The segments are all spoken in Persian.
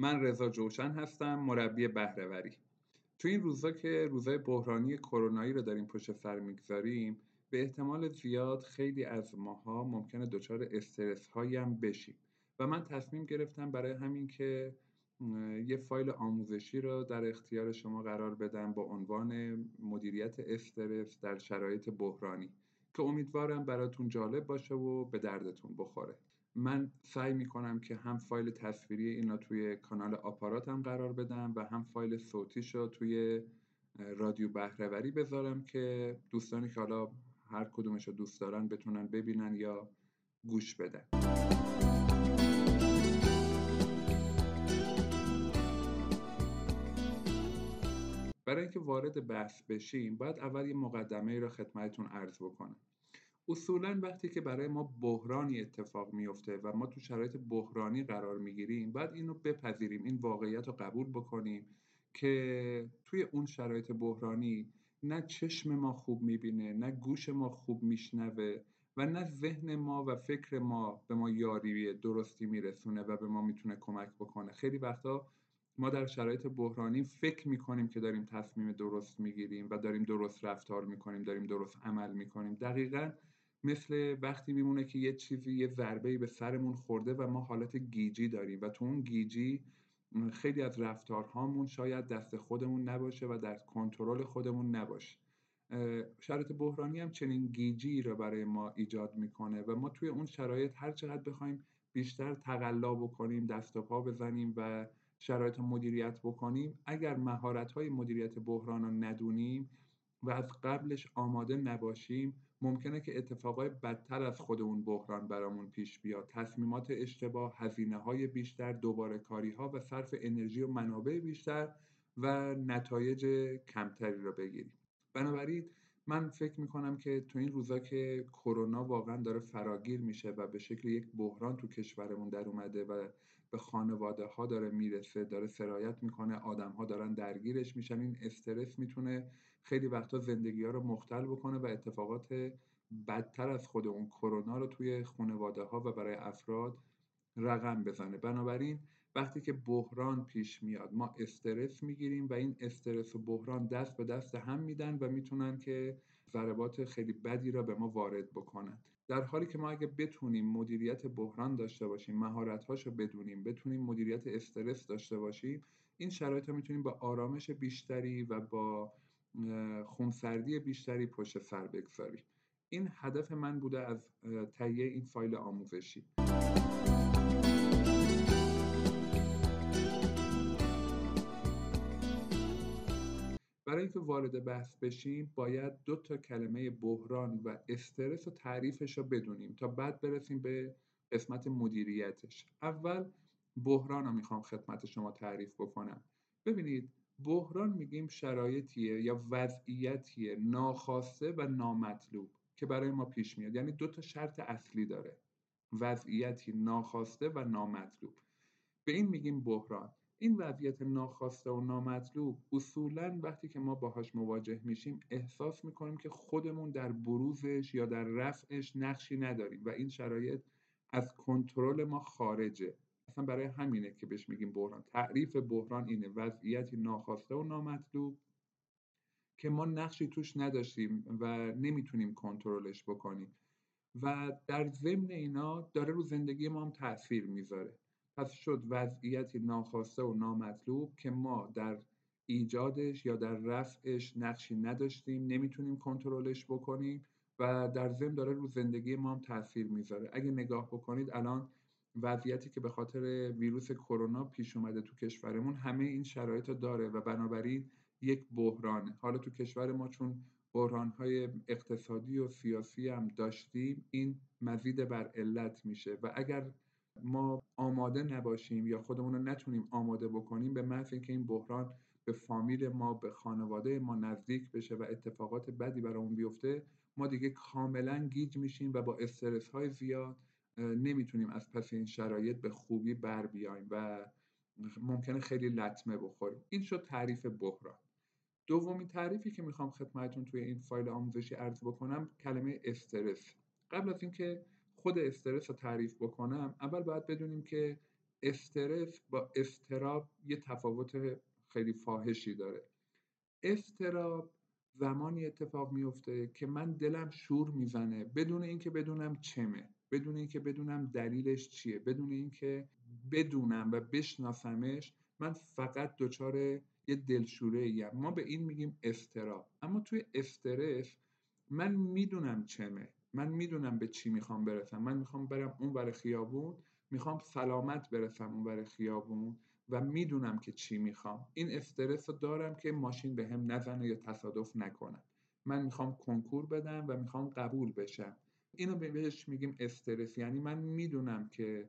من رضا جوشن هستم مربی بهرهوری. تو این روزا که روزای بحرانی کرونایی رو داریم پشت سر می‌گذاریم به احتمال زیاد خیلی از ماها ممکنه دچار استرس هایی هم بشیم. و من تصمیم گرفتم برای همین که یه فایل آموزشی رو در اختیار شما قرار بدم با عنوان مدیریت استرس در شرایط بحرانی که امیدوارم براتون جالب باشه و به دردتون بخوره. من سعی می‌کنم که هم فایل تصویری اینا توی کانال آپاراتم قرار بدم و هم فایل صوتیش رو توی رادیو بهرهوری بذارم که دوستانی که حالا هر کدومش رو دوست دارن بتونن ببینن یا گوش بدن. برای اینکه وارد بحث بشیم باید اول یه مقدمه ای رو خدمتتون عرض بکنم. اصولا وقتی که برای ما بحرانی اتفاق میفته و ما تو شرایط بحرانی قرار می‌گیریم باید اینو بپذیریم این واقعیت رو قبول بکنیم که توی اون شرایط بحرانی نه چشم ما خوب می‌بینه نه گوش ما خوب میشنوه و نه ذهن ما و فکر ما به ما یاری درستی میرسونه و به ما می‌تونه کمک بکنه. خیلی وقتا ما در شرایط بحرانی فکر می‌کنیم که داریم تصمیم درست می‌گیریم و داریم درست رفتار می‌کنیم داریم درست عمل می‌کنیم. دقیقا مثل وقتی میمونه که یه چیزی یه ضربه به سرمون خورده و ما حالت گیجی داریم و تو اون گیجی خیلی از رفتارهامون شاید دست خودمون نباشه و در کنترل خودمون نباشه. شرایط بحرانی هم چنین گیجی رو برای ما ایجاد می‌کنه و ما توی اون شرایط هر چقدر بخوایم بیشتر تقلا بکنیم دست و پا بزنیم و شرایط مدیریت بکنیم اگر مهارت های مدیریت بحران رو ندونیم و از قبلش آماده نباشیم ممکنه که اتفاقای بدتر از خود اون بحران برامون پیش بیاد. تصمیمات اشتباه هزینه های بیشتر دوباره کاری ها و صرف انرژی و منابع بیشتر و نتایج کمتری رو بگیریم. بنابراین من فکر می‌کنم که تو این روزا که کرونا واقعا داره فراگیر میشه و به شکل یک بحران تو کشورمون در اومده و به خانواده ها داره می‌رسه داره سرایت می‌کنه آدم ها دارن درگیرش میشن این استرس می‌تونه خیلی وقتا زندگی ها رو مختل بکنه و اتفاقات بدتر از خود اون کرونا رو توی خانواده ها و برای افراد رقم بزنه. بنابراین وقتی که بحران پیش میاد ما استرس می‌گیریم و این استرس و بحران دست به دست هم میدن و می‌تونن که ضربات خیلی بدی را به ما وارد بکنن. در حالی که ما اگه بتونیم مدیریت بحران داشته باشیم مهارت رو بدونیم بتونیم مدیریت استرس داشته باشیم این شرایط می‌تونیم با آرامش بیشتری و با خونسردی بیشتری پشت سر بگذاریم. این هدف من بوده از تهیه این فایل آموزشی. برای اینکه وارد بحث بشیم باید دو تا کلمه بحران و استرس و تعریفش رو بدونیم تا بعد برسیم به قسمت مدیریتش. اول بحران رو می‌خوام خدمت شما تعریف بکنم. ببینید بحران میگیم شرایطیه یا وضعیتیه ناخواسته و نامطلوب که برای ما پیش میاد. یعنی دو تا شرط اصلی داره. وضعیتی ناخواسته و نامطلوب. به این میگیم بحران. این وضعیت ناخواسته و نامطلوب اصولا وقتی که ما باهاش مواجه میشیم احساس می‌کنیم که خودمون در بروزش یا در رفعش نقشی نداریم و این شرایط از کنترل ما خارجه. اصلا برای همینه که بهش میگیم بحران. تعریف بحران اینه وضعیتی ناخواسته و نامطلوب که ما نقشی توش نداشتیم و نمی‌تونیم کنترلش بکنیم. و در ضمن اینا داره رو زندگی ما هم تاثیر می‌ذاره. پس شد وضعیتی ناخواسته و نامطلوب که ما در ایجادش یا در رفعش نقشی نداشتیم نمی‌تونیم کنترلش بکنیم و در ضمن داره رو زندگی ما هم تاثیر می‌ذاره. اگه نگاه بکنید الان وضعیتی که به خاطر ویروس کرونا پیش اومده تو کشورمون همه این شرایط رو داره و بنابراین یک بحرانه. حالا تو کشور ما چون بحرانهای اقتصادی و سیاسی هم داشتیم این مزید بر علت میشه و اگر ما آماده نباشیم یا خودمون رو نتونیم آماده بکنیم به محض اینکه این بحران به فامیل ما به خانواده ما نزدیک بشه و اتفاقات بدی برامون بیفته ما دیگه کاملا گیج میشیم و با استرس های زیاد نمی‌تونیم از پس این شرایط به خوبی بر بیایم و ممکنه خیلی لطمه بخوریم. این شد تعریف بحران. دومین تعریفی که می‌خوام خدمتتون توی این فایل آموزشی عرض بکنم کلمه استرس. قبل از اینکه خود استرس رو تعریف بکنم اول باید بدونیم که استرس با استراب یه تفاوت خیلی فاحشی داره. استراب زمانی اتفاق میفته که من دلم شور می‌زنه بدون اینکه بدونم چمه. بدون اینکه بدونم دلیلش چیه بدون اینکه بدونم و بشناسمش من فقط دچار یه دلشوره ایم ما به این میگیم استراب اما توی استرس من می‌دونم چمه. من می‌دونم به چی می‌خوام برسم. من می‌خوام برم اون بر خیابون می‌خوام سلامت برسم اون بر خیابون و می‌دونم که چی می‌خوام. این استرس رو دارم که ماشین به هم نزنه یا تصادف نکنم من می‌خوام کنکور بدم و می‌خوام قبول بشم. اینو بهش میگیم استرس. یعنی من می‌دونم که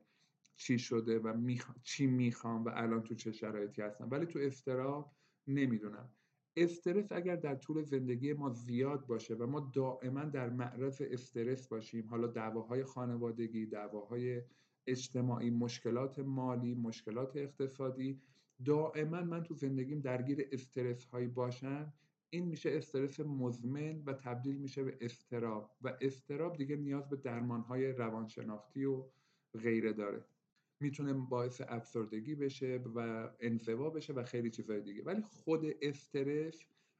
چی شده و چی می‌خوام و الان تو چه شرایطی هستم. ولی تو استراب نمی‌دونم. استرس اگر در طول زندگی ما زیاد باشه و ما دائما در معرض استرس باشیم حالا دعواهای خانوادگی دعواهای اجتماعی مشکلات مالی مشکلات اقتصادی دائما من تو زندگیم درگیر استرس هایی باشم این میشه استرس مزمن و تبدیل میشه به استراب و استراب دیگه نیاز به درمان های روانشناختی و غیره داره. می‌تونه باعث افسردگی بشه و انزوا بشه و خیلی چیزهای دیگه. ولی خود استرس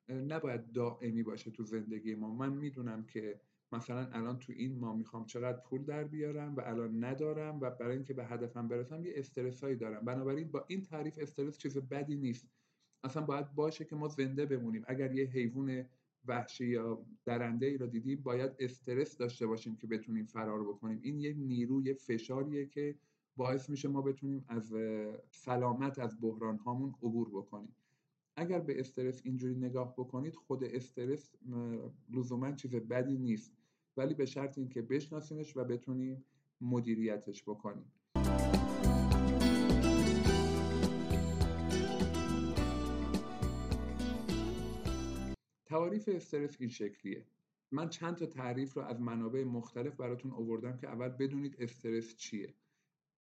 نباید دائمی باشه تو زندگی ما. من می‌دونم که مثلا الان تو این ما می‌خوام چقدر پول در بیارم و الان ندارم و برای اینکه به هدفم برسم یه استرس هایی دارم. بنابراین با این تعریف استرس چیز بدی نیست. اصلا باید باشه که ما زنده بمونیم. اگر یه حیوان وحشی یا درنده ای رو دیدیم باید استرس داشته باشیم که بتونیم فرار بکنیم. این یه نیرو یه فشاریه که باعث میشه ما بتونیم از سلامت از بحران هامون عبور بکنیم. اگر به استرس اینجوری نگاه بکنید خود استرس لزوما چیز بدی نیست. ولی به شرط اینکه بشناسیمش و بتونیم مدیریتش بکنیم. تعاریف استرس این شکلیه. من چند تا تعریف رو از منابع مختلف براتون آوردم که اول بدونید استرس چیه.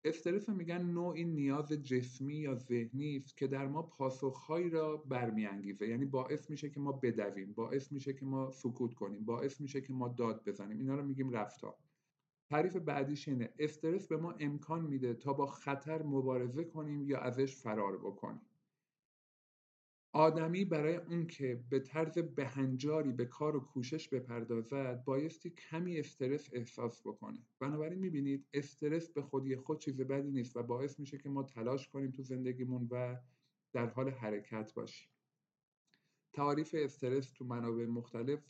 استرس میگن نوعی نیاز جسمی یا ذهنی است که در ما پاسخهایی را برمیانگیزه. یعنی باعث میشه که ما بدویم باعث میشه که ما سکوت کنیم باعث میشه که ما داد بزنیم. اینا رو میگیم رفتار. تعریف بعدیش اینه. استرس به ما امکان میده تا با خطر مبارزه کنیم یا ازش فرار بکنیم. آدمی برای اون که به طرز بهنجاری به کار و کوشش بپردازد بایستی کمی استرس احساس بکنه. بنابراین می‌بینید استرس به خودی خود چیز بدی نیست و باعث میشه که ما تلاش کنیم تو زندگیمون و در حال حرکت باشیم. تعریف استرس تو منابع مختلف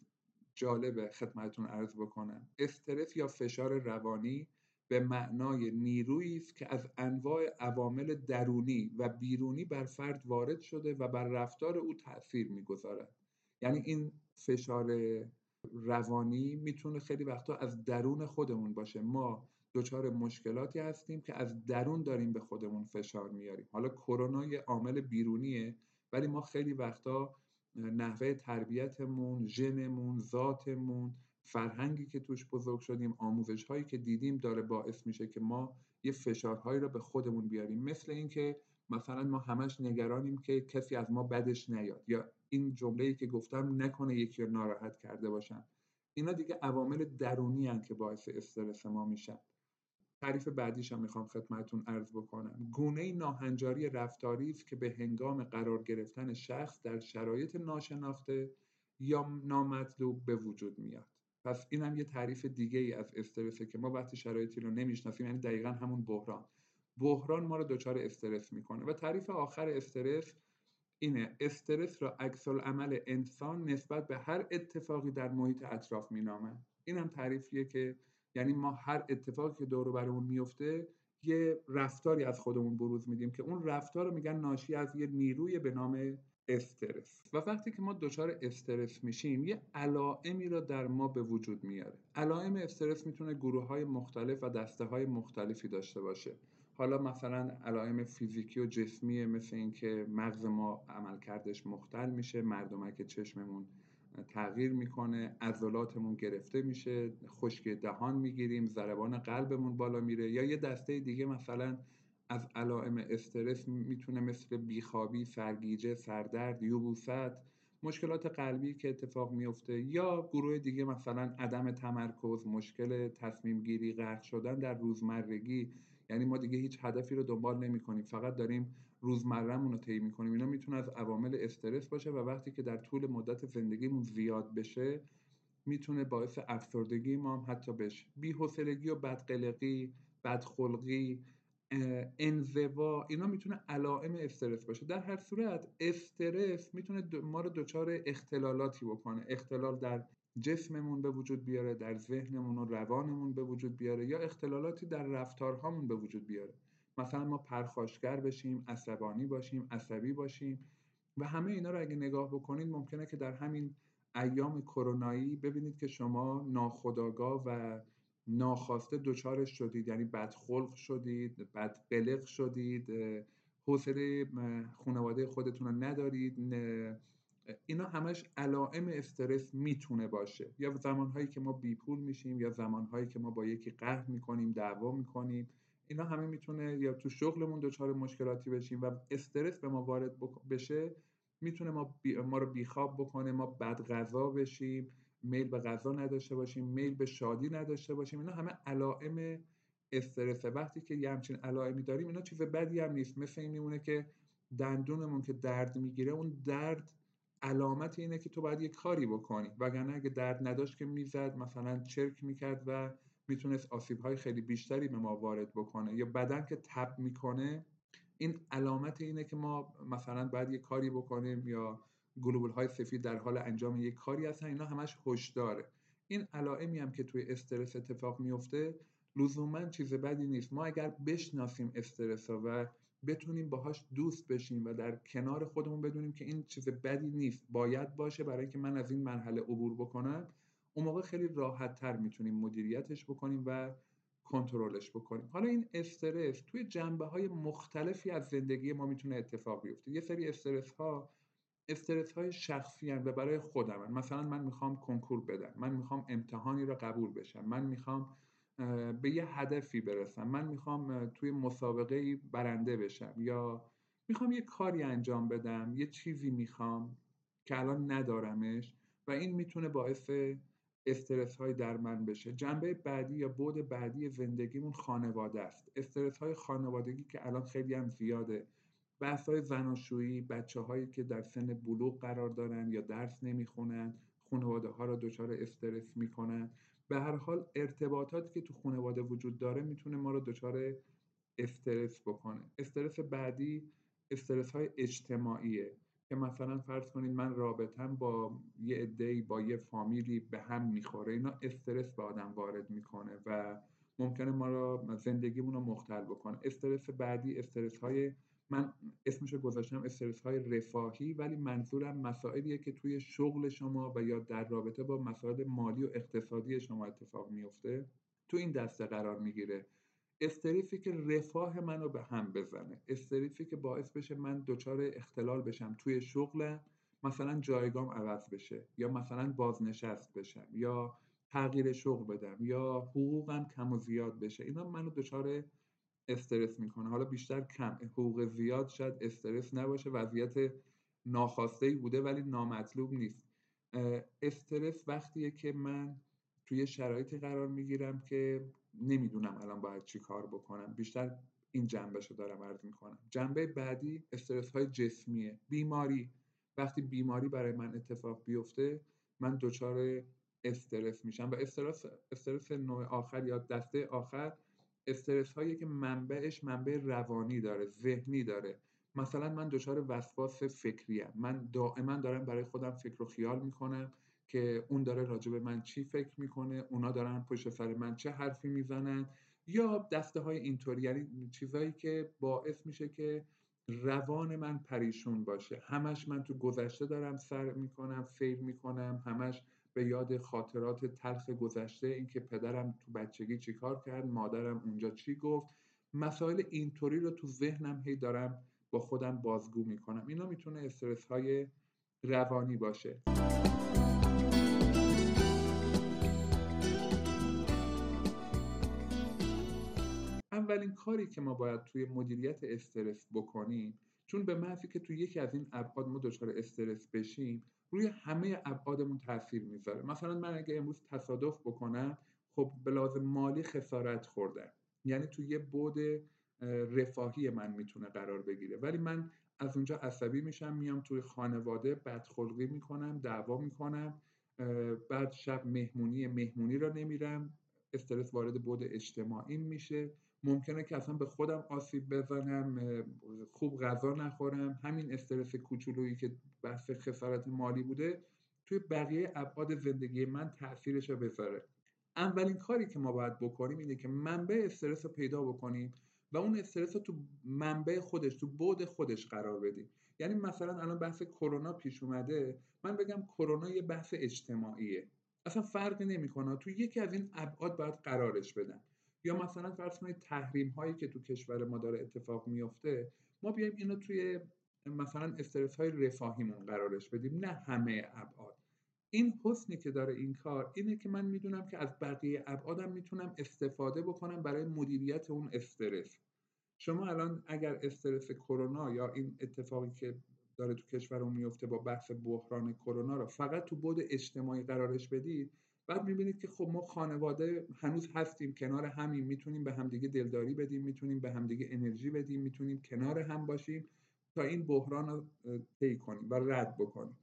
جالبه خدمتون عرض بکنم. استرس یا فشار روانی به معنای نیرویی است که از انواع عوامل درونی و بیرونی بر فرد وارد شده و بر رفتار او تاثیر می‌گذارد. یعنی این فشار روانی می‌تونه خیلی وقتا از درون خودمون باشه. ما دچار مشکلاتی هستیم که از درون داریم به خودمون فشار میاریم. حالا کرونا یه عامل بیرونیه ولی ما خیلی وقتا نحوه تربیتمون ژنمون ذاتمون فرهنگی که توش بزرگ شدیم آموزش هایی که دیدیم داره باعث میشه که ما یه فشارهایی رو به خودمون بیاریم. مثل اینکه مثلا ما همش نگرانیم که کسی از ما بدش نیاد یا این جمله ای که گفتم نکنه یکی رو ناراحت کرده باشن. اینا دیگه عوامل درونی هن که باعث استرس ما میشن. تعریف بعدیش هم می‌خوام خدمتون عرض بکنم. گونه ناهنجاری رفتاری است که به هنگام قرار گرفتن شخص در شرایط ناشناخته یا نامطلوب به وجود میاد. پس این هم یه تعریف دیگه ای از استرسه که ما وقتی شرایطی رو نمی‌شناسیم یعنی دقیقا همون بحران. بحران ما رو دچار استرس می‌کنه. و تعریف آخر استرس اینه. استرس را عکس عمل انسان نسبت به هر اتفاقی در محیط اطراف مینامن این هم تعریفیه که یعنی ما هر اتفاقی که دور برمون میفته یه رفتاری از خودمون بروز میدیم که اون رفتار رو میگن ناشی از یه نیروی به نام استرس. و وقتی که ما دچار استرس میشیم یه علائمی را در ما به وجود میاره. علائم استرس می‌تونه گروه های مختلف و دسته های مختلفی داشته باشه. حالا مثلا علائم فیزیکی و جسمی مثل اینکه مغز ما عملکردش مختل میشه مردمک چشممون تغییر می‌کنه عضلاتمون گرفته میشه خشک دهان می‌گیریم ضربان قلبمون بالا میره یا یه دسته دیگه مثلا از علائم استرس می‌تونه مثل بیخوابی، سرگیجه، سردرد، یبوست، مشکلات قلبی که اتفاق میفته یا گروه دیگه مثلا عدم تمرکز، مشکل تصمیم گیری، غرق شدن در روزمرگی. یعنی ما دیگه هیچ هدفی رو دنبال نمی کنیم فقط داریم روزمرهمون رو طی می‌کنیم. اینا می‌تونه از عوامل استرس باشه و وقتی که در طول مدت زندگیمون زیاد بشه می‌تونه باعث افسردگی ما هم حتی بشه. بی‌حوصلگی و بدقلقی بدخلقی انزوا اینا می‌تونه علائم استرس باشه. در هر صورت استرس می‌تونه ما رو دچار اختلالاتی بکنه. اختلال در جسممون به وجود بیاره در ذهنمون و روانمون به وجود بیاره یا اختلالاتی در رفتارهامون به وجود بیاره. مثلا ما پرخاشگر بشیم عصبانی باشیم عصبی باشیم و همه اینا رو اگه نگاه بکنید ممکنه که در همین ایام کرونایی ببینید که شما ناخداگاه و ناخواسته دچارش شدید یعنی بدخلق شدید بدقلق شدید حوصله خانواده خودتون رو ندارید اینا همش علائم استرس می‌تونه باشه. یا زمانهایی که ما بیپول میشیم یا زمانهایی که ما با یکی قهر می‌کنیم دعوا می‌کنیم اینا همه می‌تونه یا تو شغلمون دچار مشکلاتی بشیم و استرس به ما وارد بشه می‌تونه ما, ما رو بیخواب بکنه ما بد غذا بشیم. میل به غذا نداشته باشیم میل به شادی نداشته باشیم. اینا همه علائم استرسه وقتی که یه همچین علائمی داریم اینا چیز بدی هم نیست. مثل این میمونه که دندونمون که درد می‌گیره اون درد علامت اینه که تو باید یه کاری بکنی. وگرنه اگه درد نداشت که می‌زد مثلا چرک می‌کرد و می‌تونست آسیب های خیلی بیشتری به ما وارد بکنه یا بدن که تب می‌کنه این علامت اینه که ما مثلا باید یه کاری بکنیم یا گلوبول های سفید در حال انجام یک کاری هستن. اینا همش هشداره. این علائمی هم که توی استرس اتفاق میفته لزوما چیز بدی نیست. ما اگر بشناسیم استرس ها و بتونیم باهاش دوست بشیم و در کنار خودمون بدونیم که این چیز بدی نیست باید باشه برای که من از این مرحله عبور بکنم اون موقع خیلی راحت تر می‌تونیم مدیریتش بکنیم و کنترلش بکنیم. حالا این استرس توی جنبه های مختلفی از زندگی ما می‌تونه اتفاق بیفته. یه سری استرس ها استرس های شخصی هن و برای خودم مثلا من می‌خوام کنکور بدم من می‌خوام امتحانی را قبول بشم من می‌خوام به یه هدفی برسم من می‌خوام توی مسابقه برنده بشم یا می‌خوام یه کاری انجام بدم یه چیزی می‌خوام که الان ندارمش و این می‌تونه باعث استرس های در من بشه. جنبه بعدی یا بود بعدی زندگیمون خانواده است. استرس های خانوادگی که الان خیلی هم زیاده. بحث های زناشویی بچه هایی که در سن بلوغ قرار دارن یا درس نمی‌خونن خانواده ها را دچار استرس می‌کنن. به هر حال ارتباطاتی که تو خانواده وجود داره می‌تونه ما رو دچار استرس بکنه. استرس بعدی استرس های اجتماعیه که مثلا فرض کنید من رابطم با یه عده‌ای با یه فامیلی به هم می‌خوره اینا استرس به آدم وارد می‌کنه و ممکنه ما رو زندگیمون رو مختل بکنه. استرس بعدی استرس های من اسمشو گذاشتم استرس های رفاهی ولی منظورم مسائلیه که توی شغل شما و یا در رابطه با مسائل مالی و اقتصادی شما اتفاق میفته تو این دسته قرار می‌گیره. استریسی که رفاه منو به هم بزنه استریسی که باعث بشه من دچار اختلال بشم توی شغلم مثلا جایگام عوض بشه یا مثلا بازنشست بشم یا تغییر شغل بدم یا حقوقم کم و زیاد بشه. اینا منو دچار استرس می‌کنه. حالا بیشتر کم. حقوق زیاد شاید استرس نباشه وضعیت ناخواسته ای بوده ولی نامطلوب نیست. استرس وقتیه که من توی شرایطی قرار می‌گیرم که نمی‌دونم الان باید چی کار بکنم. بیشتر این جنبه رو دارم عرض می‌کنم. جنبه بعدی استرس های جسمیه. بیماری. وقتی بیماری برای من اتفاق بیفته من دچار استرس میشم و استرس استرس نوع آخر یا دسته آخر استرس هایی که منبعش منبع روانی داره ذهنی داره. مثلا من دچار وسواس فکریم. من دائما دارم برای خودم فکر و خیال می‌کنم که اون داره راجع به من چی فکر می‌کنه اونا دارن پشت سر من چه حرفی می‌زنن یا دسته های اینطوری. یعنی چیزهایی که باعث میشه که روان من پریشون باشه. همش من تو گذشته دارم سر می‌کنم سیر می‌کنم همش به یاد خاطرات تلخ گذشته اینکه پدرم تو بچگی چیکار کرد مادرم اونجا چی گفت. مسائل اینطوری رو تو ذهنم هی دارم با خودم بازگو می‌کنم. اینا می‌تونه استرس های روانی باشه. اولین کاری که ما باید توی مدیریت استرس بکنیم چون به محضی که توی یکی از این ابعاد ما دچار استرس بشیم روی همه ابعادمون تاثیر می‌ذاره. مثلا من اگه امروز تصادف بکنم خب به لازم مالی خسارت خوردم یعنی تو یه بود رفاهی من می‌تونه قرار بگیره. ولی من از اونجا عصبی میشم میام توی خانواده بدخلقی می‌کنم دعوا می‌کنم بعد شب مهمونی مهمونی را نمیرم. استرس وارد بود اجتماعی میشه. ممکنه که اصلا به خودم آسیب بزنم خوب غذا نخورم. همین استرس کوچولویی که بحث خسارت مالی بوده توی بقیه ابعاد زندگی من تاثیرش رو بذاره. اولین کاری که ما باید بکنیم اینه که منبع استرس رو پیدا بکنیم و اون استرس رو تو منبع خودش تو بود خودش قرار بدیم. یعنی مثلا الان بحث کرونا پیش اومده من بگم کرونا یه بحث اجتماعیه. اصلا فرقی نمی‌کنه. تو یکی از این ابعاد باید قرارش بدم یا مثلا فرض کنید تحریم هایی که تو کشور ما داره اتفاق میفته ما بیایم اینو توی مثلا استرس های رفاهیمون قرارش بدیم نه همه ابعاد. این حسنی که داره این کار اینه که من می‌دونم که از بقیه ابعادم می‌تونم استفاده بکنم برای مدیریت اون استرس. شما الان اگر استرس کرونا یا این اتفاقی که داره تو کشورمون میفته با بحث بحران کرونا رو فقط تو بود اجتماعی قرارش بدید بعد می‌بینید که خب ما خانواده هنوز هستیم کنار همیم می‌تونیم به همدیگه دلداری بدیم می‌تونیم به همدیگه انرژی بدیم می‌تونیم کنار هم باشیم تا این بحران رو طی کنیم و رد بکنیم.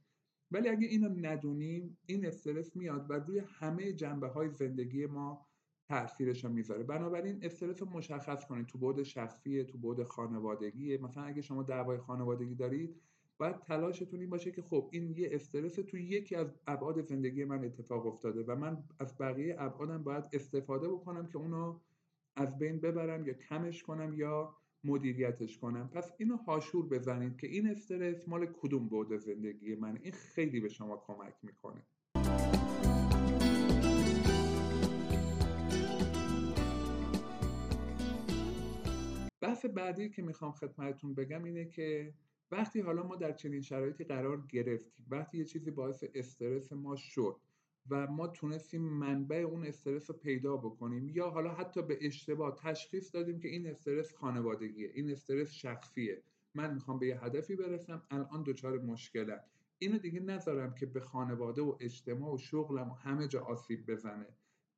ولی اگه اینو ندونیم این استرس میاد و روی همه جنبه های زندگی ما تاثیرش رو می‌ذاره. بنابراین استرس رو مشخص کنید. تو بود شخصی تو بود خانوادگی. مثلا اگه شما دعوای خانوادگی دارید باید تلاشتون این باشه که خب این یه استرس تو یکی از ابعاد زندگی من اتفاق افتاده و من از بقیه ابعادم باید استفاده بکنم که اونو از بین ببرم یا کمش کنم یا مدیریتش کنم. پس اینو هاشور بزنید که این استرس مال کدوم بعد زندگی من این خیلی به شما کمک می‌کنه. بحث بعدی که می‌خوام خدمتتون بگم اینه که وقتی حالا ما در چنین شرایطی قرار گرفتیم وقتی یه چیزی باعث استرس ما شد و ما تونستیم منبع اون استرس رو پیدا بکنیم یا حالا حتی به اشتباه تشخیص دادیم که این استرس خانوادگیه این استرس شخصیه. من می‌خوام به یه هدفی برسم الان دچار مشکلم. اینو دیگه نذارم که به خانواده و اجتماع و شغلم و همه جا آسیب بزنه.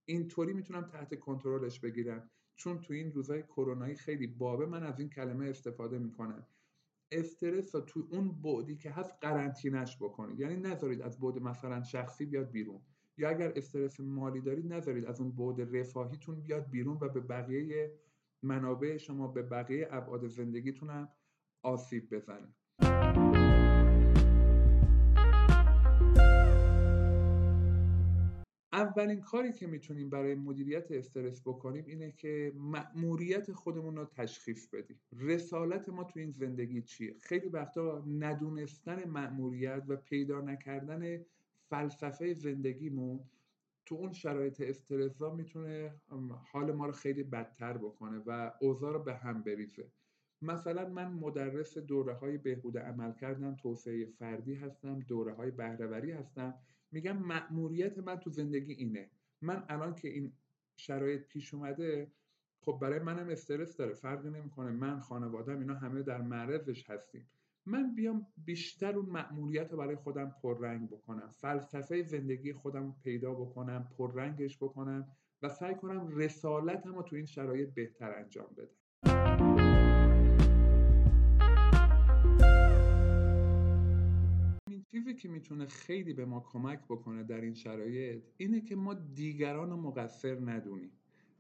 اینطوری می‌تونم تحت کنترلش بگیرم. چون تو این روزهای کرونایی خیلی بابه من از این کلمه استفاده می‌کنم استرس رو تو اون بعدی که هست قرنطینش بکنید. یعنی نذارید از بعد مثلا شخصی بیاد بیرون. یا اگر استرس مالی دارید نذارید از اون بعد رفاهیتون بیاد بیرون و به بقیه منابع شما به بقیه ابعاد زندگیتون آسیب بزنه. اولین کاری که می‌تونیم برای مدیریت استرس بکنیم اینه که مأموریت خودمون رو تشخیص بدیم. رسالت ما تو این زندگی چیه؟ خیلی وقتا ندونستن مأموریت و پیدا نکردن فلسفه زندگیمون تو اون شرایط استرسا می‌تونه حال ما رو خیلی بدتر بکنه و اوضاع رو به هم بریزه. مثلا من مدرس دوره های بهبود عمل کردم توسعه فردی هستم دوره های بهرهوری هستم. میگم مأموریت من تو زندگی اینه. من الان که این شرایط پیش اومده خب برای منم استرس داره فرقی نمی‌کنه. من خانوادم اینا همه در معرضش هستیم. من بیام بیشتر اون مأموریت رو برای خودم پررنگ بکنم. فلسفه زندگی خودم پیدا بکنم پررنگش بکنم و سعی کنم رسالتم رو تو این شرایط بهتر انجام بدم. چیزی که می‌تونه خیلی به ما کمک بکنه در این شرایط اینه که ما دیگران رو مقصر ندونیم.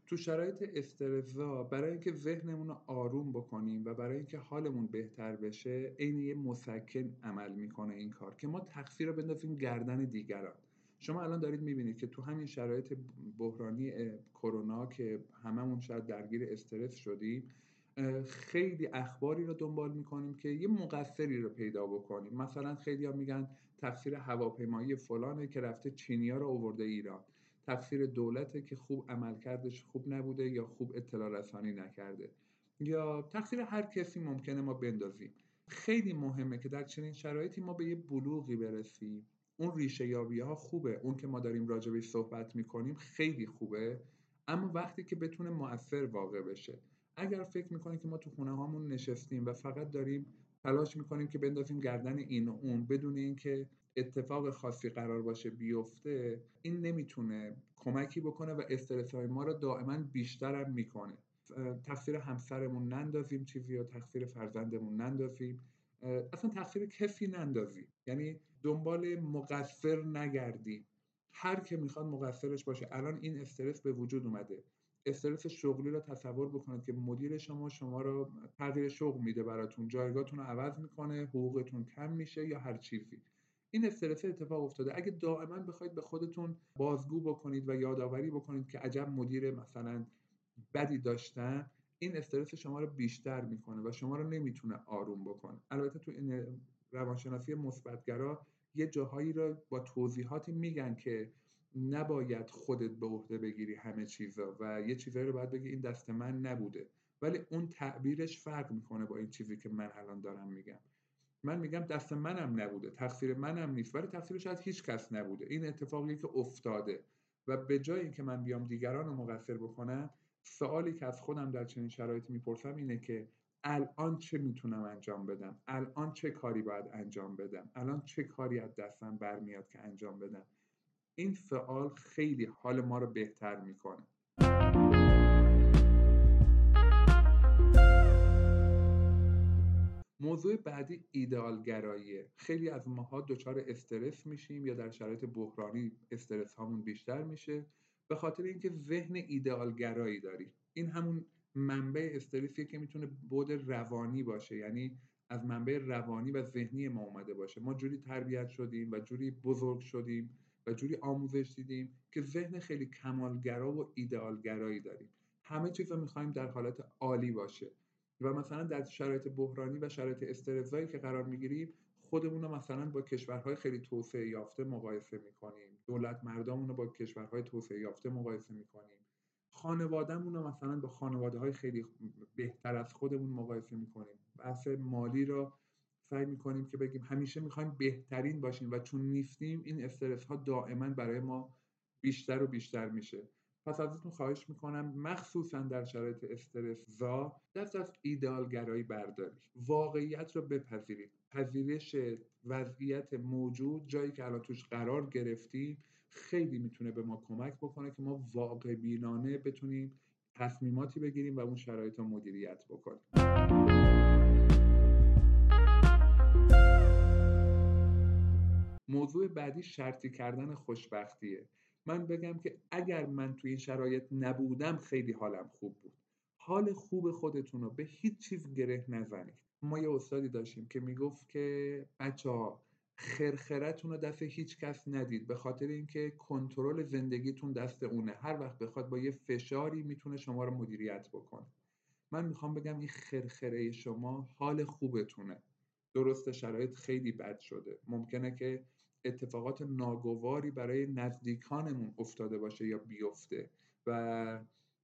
تو شرایط استرزا برای اینکه ذهنمون رو آروم بکنیم و برای اینکه حالمون بهتر بشه عین یه مسکن عمل می‌کنه این کار که ما تقصیر رو بندازیم گردن دیگران. شما الان دارید می‌بینید که تو همین شرایط بحرانی کرونا که هممون شاید درگیر استرس شدیم خیلی اخباری رو دنبال می‌کنیم که یه مقصری رو پیدا بکنیم. مثلا خیلی میگن تقصیر هواپیمایی فلانه که رفته چینیا رو آورده ایران. تقصیر دولته که خوب عملکردش خوب نبوده یا خوب اطلاع رسانی نکرده. یا تقصیر هر کسی ممکنه ما بندازیم. خیلی مهمه که در چنین شرایطی ما به یه بلوغی برسیم. اون ریشه یابی ها خوبه. اون که ما داریم راجبش صحبت می‌کنیم خیلی خوبه. اما وقتی که بتونه مؤثر واقع بشه. اگر فکر می‌کنیم که ما تو خونه هامون نشستیم و فقط داریم تلاش می‌کنیم که بندازیم گردن این و اون بدون اینکه اتفاق خاصی قرار باشه بیفته این نمی‌تونه کمکی بکنه و استرس های ما رو دائما بیشتر هم می‌کنه. تقصیر همسرمون نندازیم چیزی یا تقصیر فرزندمون نندازیم. اصلا تقصیر کسی نندازیم. یعنی دنبال مقصر نگردیم. هر که می‌خواد مقصرش باشه. الان این استرس به وجود اومده. استرس شغلی رو تصور بکنید که مدیر شما شما رو تغییر شغل میده براتون جایگاهتون رو عوض می‌کنه حقوقتون کم میشه یا هر چیزی این استرس اتفاق افتاده. اگه دائما بخواید به خودتون بازگو بکنید و یادآوری بکنید که عجب مدیر مثلا بدی داشتن این استرس شما رو بیشتر می‌کنه و شما رو نمی‌تونه آروم بکنه. البته تو این روانشناسی مثبتگرا یه جاهایی رو با توضیحاتی میگن که نباید خودت به عهده بگیری همه چیزا و یه چیزایی رو باید بگی این دست من نبوده. ولی اون تعبیرش فرق می‌کنه با این چیزی که من الان دارم میگم. من میگم دست منم نبوده تقصیر منم نیست ولی تقصیر شاید هیچ کس نبوده. این اتفاقی که افتاده و به جای اینکه من بیام دیگران رو مقصر بکنم سوالی که از خودم در چنین شرایطی می‌پرسم اینه که الان چه می‌تونم انجام بدم؟ الان چه کاری باید انجام بدم؟ الان چه کاری از دستم برمیاد که انجام بدم؟ این سوال خیلی حال ما رو بهتر می‌کنه. موضوع بعدی ایدئال گراییه خیلی از ماها دچار استرس میشیم یا در شرایط بحرانی استرس هامون بیشتر میشه. به خاطر اینکه ذهن ایدئال گرایی داریم این همون منبع استرسیه که می‌تونه بود روانی باشه. یعنی از منبع روانی و ذهنی ما اومده باشه. ما جوری تربیت شدیم و جوری بزرگ شدیم و جوری آموزش دیدیم که ذهن خیلی کمالگرا و ایدئالگرایی داریم. همه چیز رو می‌خوایم در حالت عالی باشه. و مثلا در شرایط بحرانی و شرایط استرزایی که قرار می‌گیریم خودمون رو مثلا با کشورهای خیلی توسعه یافته مقایسه می‌کنیم. دولت مردمون رو با کشورهای توسعه یافته مقایسه می‌کنیم. خانوادهمون رو مثلا با خانواده های خیلی بهتر از خودمون مقایسه می‌کنیم. بحث مالی رو سعی می‌کنیم که بگیم همیشه می‌خوایم بهترین باشیم و چون نیستیم این استرس ها دائما برای ما بیشتر و بیشتر میشه. پس ازتون خواهش می‌کنم مخصوصا در شرایط استرس زا دست از ایدالگرایی بردارید. واقعیت رو بپذیرید. پذیرش وضعیت موجود جایی که الان توش قرار گرفتیم خیلی می‌تونه به ما کمک بکنه که ما واقع بینانه بتونیم تصمیماتی بگیریم و اون شرایط رو مدیریت بکنیم. موضوع بعدی شرطی کردن خوشبختیه. من بگم که اگر من توی این شرایط نبودم خیلی حالم خوب بود. حال خوب خودتون رو به هیچ چیز گره نزنید. ما یه استادی داشتیم که می‌گفت که بچه ها خرخرتون رو دست هیچ کس ندید به خاطر اینکه کنترل زندگیتون دست اونه. هر وقت بخواد با یه فشاری می‌تونه شما رو مدیریت بکنه. من می‌خوام بگم این خرخره شما حال خوبتونه. درست شرایط خیلی بد شده. ممکنه که اتفاقات ناگواری برای نزدیکانمون افتاده باشه یا بیفته. و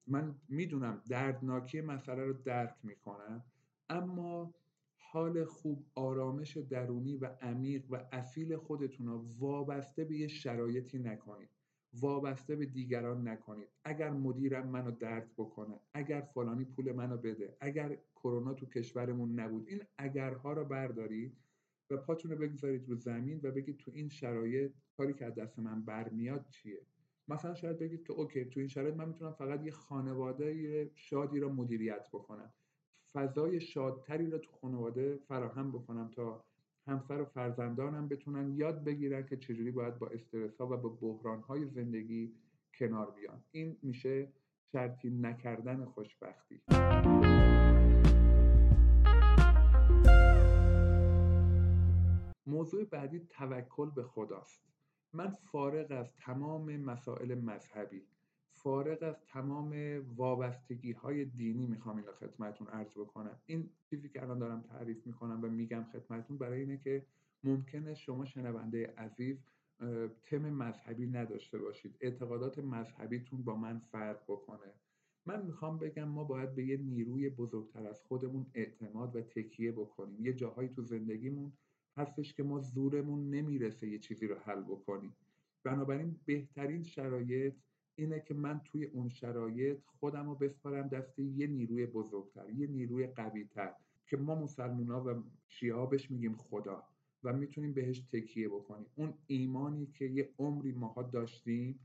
من می‌دونم دردناکی مسئله رو درک می‌کنم اما حال خوب آرامش درونی و عمیق و اصیل خودتون رو وابسته به یه شرایطی نکنید. وابسته به دیگران نکنید. اگر مدیرم منو درد بکنه اگر فلانی پول منو بده اگر کرونا تو کشورمون نبود این اگرها رو بردارید و پاتون رو بگذارید رو زمین و بگید تو این شرایط کاری که از دست من برمیاد چیه؟ مثلا شاید بگید که اوکی تو این شرایط من می‌تونم فقط یه خانواده شادی رو مدیریت بکنم. فضای شادتری رو تو خانواده فراهم بکنم تا همسر و فرزندانم بتونن یاد بگیرن که چجوری باید با استرس ها و با بحران های زندگی کنار بیان. این میشه شرطی نکردن خوشبختی. موضوع بعدی توکل به خداست. من فارغ از تمام مسائل مذهبی فارغ از تمام وابستگی های دینی می‌خوام این خدمتون عرض بکنم. این چیزی که الان دارم تعریف می‌کنم و میگم خدمتون برای اینه که ممکنه شما شنونده عزیز تم مذهبی نداشته باشید. اعتقادات مذهبیتون با من فرق بکنه. من می‌خوام بگم ما باید به یه نیروی بزرگتر از خودمون اعتماد و تکیه بکنیم. یه جاهایی تو زندگیمون هستش که ما زورمون نمی‌رسه یه چیزی رو حل بکنیم. بنابراین بهترین شرایط اینه که من توی اون شرایط خودم رو بسپارم دست یه نیروی بزرگتر یه نیروی قویتر که ما مسلمان و شیعه بهش میگیم خدا و می‌تونیم بهش تکیه بکنیم. اون ایمانی که یه عمری ماها داشتیم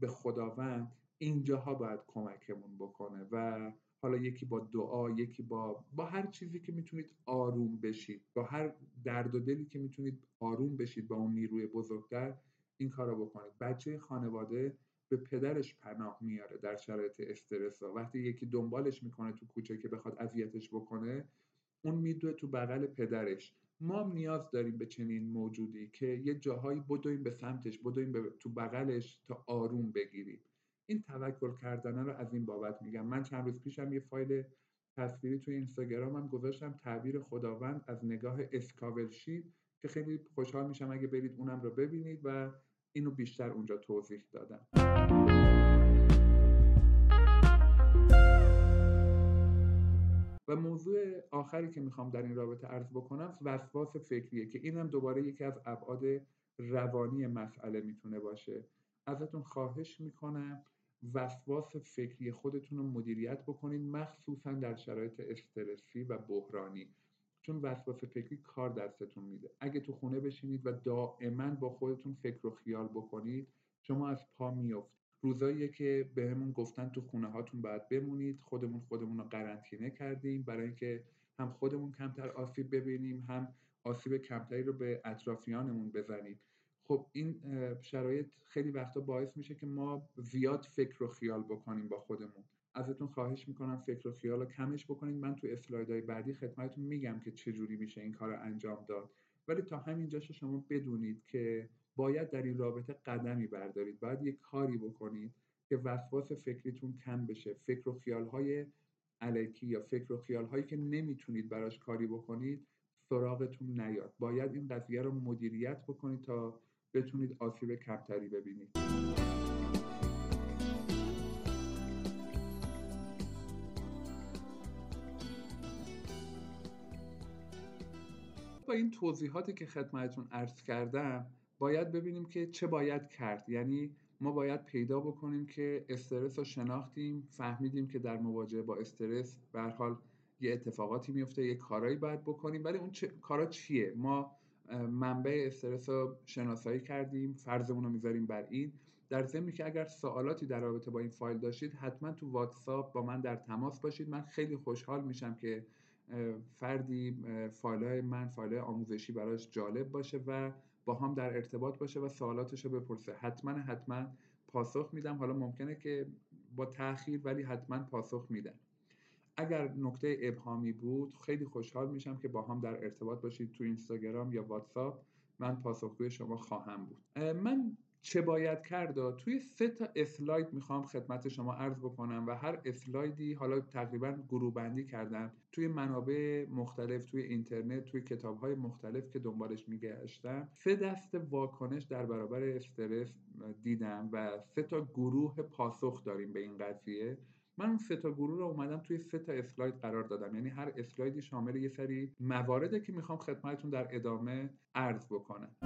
به خداوند اینجاها باید کمکمون بکنه و حالا یکی با دعا یکی با با هر چیزی که می‌تونید آروم بشید با هر درد و دلی که می‌تونید آروم بشید با اون نیروی بزرگتر این کار رو بکنید. بچه خانواده به پدرش پناه میاره در شرایط استرس ها. وقتی یکی دنبالش می‌کنه تو کوچه که بخواد اذیتش بکنه اون میدوه تو بغل پدرش. ما نیاز داریم به چنین موجودی که یه جاهایی بدویم به سمتش بدویم به تو بغلش تا آروم بگیریم. این توکل کردن رو از این بابت میگم. من چند روز پیشم یه فایل تصویری توی اینستاگرامم گذاشتم تعبیر خداوند از نگاه اسکاولشی که خیلی خوشحال میشم اگه برید اونم رو ببینید و اینو بیشتر اونجا توضیح دادم. و موضوع آخری که می‌خوام در این رابطه عرض بکنم وسواس فکریه که اینم دوباره یکی از ابعاد روانی مسئله می‌تونه باشه. ازتون خواهش می‌کنم وسواس فکری خودتون رو مدیریت بکنید مخصوصا در شرایط استرسی و بحرانی. چون وسواس فکری کار دستتون میده. اگه تو خونه بشینید و دائما با خودتون فکر و خیال بکنید شما از پا میافتید روزاییه که بهمون گفتن تو خونه هاتون باید بمونید خودمون خودمون رو قرنطینه کردیم برای اینکه هم خودمون کمتر آسیب ببینیم هم آسیب کمتری رو به اطرافیانمون بزنیم. خب این شرایط خیلی وقتا باعث میشه که ما زیاد فکر و خیال بکنیم با خودمون. ازتون خواهش می‌کنم فکر و خیال رو کمش بکنید من تو اسلایدهای بعدی خدمتتون میگم که چجوری میشه این کار رو انجام داد. ولی تا همینجاش شما بدونید که باید در این رابطه قدمی بردارید. باید یک کاری بکنید که وسواس فکریتون کم بشه. فکر و خیالهای علکی یا فکر و خیالهایی که نمی‌تونید براش کاری بکنید سراغتون نیاد. باید این قضیه رو مدیریت بکنید تا بتونید آسیب کمتری ببینید. با این توضیحاتی که خدمتتون عرض کردم باید ببینیم که چه باید کرد. یعنی ما باید پیدا بکنیم که استرس رو شناختیم فهمیدیم که در مواجهه با استرس به حال یه اتفاقاتی میفته یه کارایی باید بکنیم. ولی اون چه... کارا چیه؟ ما منبع استرس رو شناسایی کردیم فرضمون رو می‌ذاریم بر این. در ضمنی که اگر سوالاتی در رابطه با این فایل داشتید حتما تو واتساپ با من در تماس باشید. من خیلی خوشحال میشم که فردی فایل های من فایل های آموزشی براش جالب باشه و با هم در ارتباط باشه و سوالاتش رو بپرسه. حتما حتما پاسخ میدم. حالا ممکنه که با تاخیر ولی حتما پاسخ میدم. اگر نکته ابهامی بود خیلی خوشحال میشم که با هم در ارتباط باشید تو اینستاگرام یا واتساپ. من پاسخگوی شما خواهم بود. من چه باید کرد توی سه تا اسلاید می‌خوام خدمت شما عرض بکنم و هر اسلایدی حالا تقریبا گروه بندی کردم توی منابع مختلف توی اینترنت توی کتاب های مختلف که دنبالش میگشتم. سه دست واکنش در برابر استرس دیدم و سه تا گروه پاسخ داریم به این قضیه. من اون سه تا گروه رو اومدم توی سه اسلاید قرار دادم. یعنی هر اسلایدی شامل یه سری موارده که می‌خوام خدمتتون در ادامه عرض بکنم.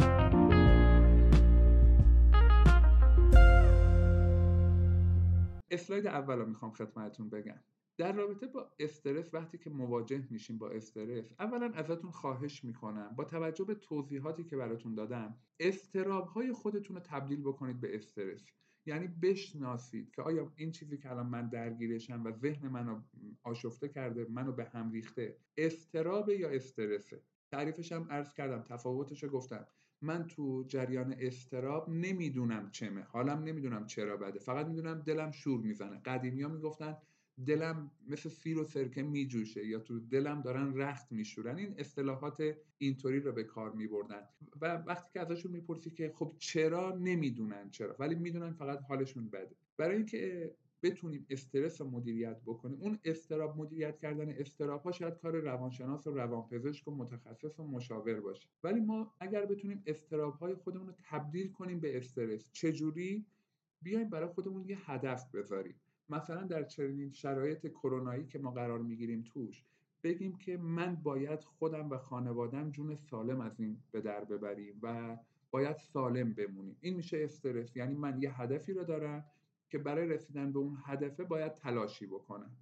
اسلاید اول رو می‌خوام خدمتتون بگم. در رابطه با استرس وقتی که مواجه میشیم با استرس اولا ازتون خواهش می‌کنم با توجه به توضیحاتی که براتون دادم استراب های خودتون رو تبدیل بکنید به استرس. یعنی بشناسید که آیا این چیزی که الان من درگیرشم و ذهن منو آشفته کرده منو به هم ریخته استراب یا استرسه؟ تعریفش هم عرض کردم تفاوتش رو گفتم. من تو جریان استراب نمی‌دونم چمه. حالم نمی‌دونم چرا بده. فقط می‌دونم دلم شور می‌زنه. قدیمی ها می‌گفتن دلم مثل سیر و سرکه میجوشه یا تو دلم دارن رخت میشورن. این اصطلاحات اینطوری رو به کار میبردن. و وقتی که ازشون می‌پرسی که خب چرا نمی‌دونن چرا ولی می‌دونن فقط حالشون بده. برای اینکه بتونیم استرس رو مدیریت بکنیم اون استراب مدیریت کردن استراب ها شاید کار روانشناس و روانپزشک و متخصص و مشاور باشه. ولی ما اگر بتونیم استراب های خودمون رو تبدیل کنیم به استرس چجوری؟ بیایم برای خودمون یه هدف بذاریم. مثلا در چنین شرایط کرونایی که ما قرار می‌گیریم توش بگیم که من باید خودم و خانوادم جون سالم از این به در ببریم و باید سالم بمونیم. این میشه استرس. یعنی من یه هدفی رو دارم که برای رسیدن به اون هدفه باید تلاشی بکنم.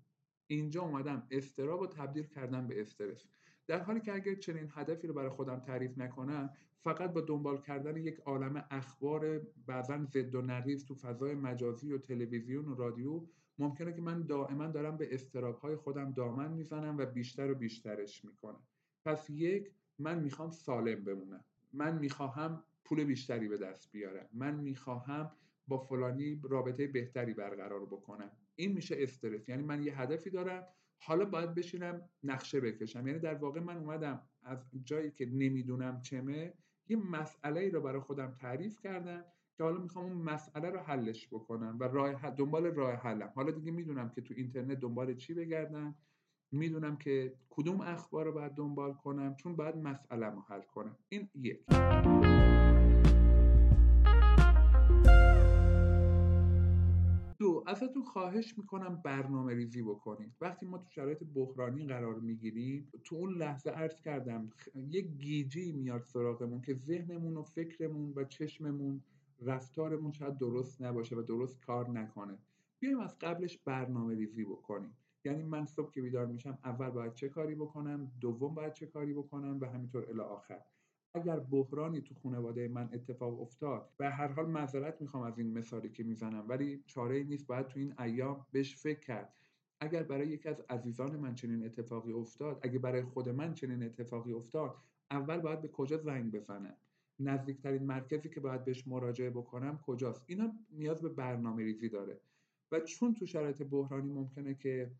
اینجا اومدم استراب رو تبدیل کردم به استرس. در حالی که اگر چنین هدفی رو برای خودم تعریف نکنم فقط با دنبال کردن یک عالم اخبار بعضا ضد و نقیض تو فضای مجازی و تلویزیون و رادیو ممکنه که من دائما دارم به استرابهای خودم دامن می‌زنم و بیشتر و بیشترش می‌کنم. پس یک من می‌خوام سالم بمونم. من می‌خواهم پول بیشتری به دست بیارم. من می‌خواهم با فلانی رابطه بهتری برقرار بکنم. این میشه استرس. یعنی من یه هدفی دارم. حالا باید بشینم نقشه بکشم. یعنی در واقع من اومدم از جایی که نمی‌دونم چمه یه مسئله ای رو برای خودم تعریف کردم که حالا می‌خوام اون مسئله رو حلش بکنم و راه دنبال راه حلم. حالا دیگه می‌دونم که تو اینترنت دنبال چی بگردم. می‌دونم که کدوم اخبار رو باید دنبال کنم چون باید مسئله رو حل کنم. این یک. ازتون خواهش می‌کنم برنامه ریزی بکنید. وقتی ما تو شرایط بحرانی قرار می‌گیریم تو اون لحظه عرض کردم یک گیجی میاد سراغمون که ذهنمون و فکرمون و چشممون رفتارمون شاید درست نباشه و درست کار نکنه. بیایم از قبلش برنامه ریزی بکنیم. یعنی من صبح که بیدار میشم اول باید چه کاری بکنم دوم باید چه کاری بکنم و همینطور الی آخر. اگر بحرانی تو خانواده من اتفاق افتاد و هر حال معذرت می‌خوام از این مثالی که می‌زنم ولی چاره ای نیست باید تو این ایام بهش فکر کرد. اگر برای یکی از عزیزان من چنین اتفاقی افتاد اگر برای خود من چنین اتفاقی افتاد اول باید به کجا زنگ بزنم؟ نزدیکترین مرکزی که باید بهش مراجعه بکنم کجاست؟ اینا نیاز به برنامه ریزی داره. و چون تو شرایط بحرانی ممکنه که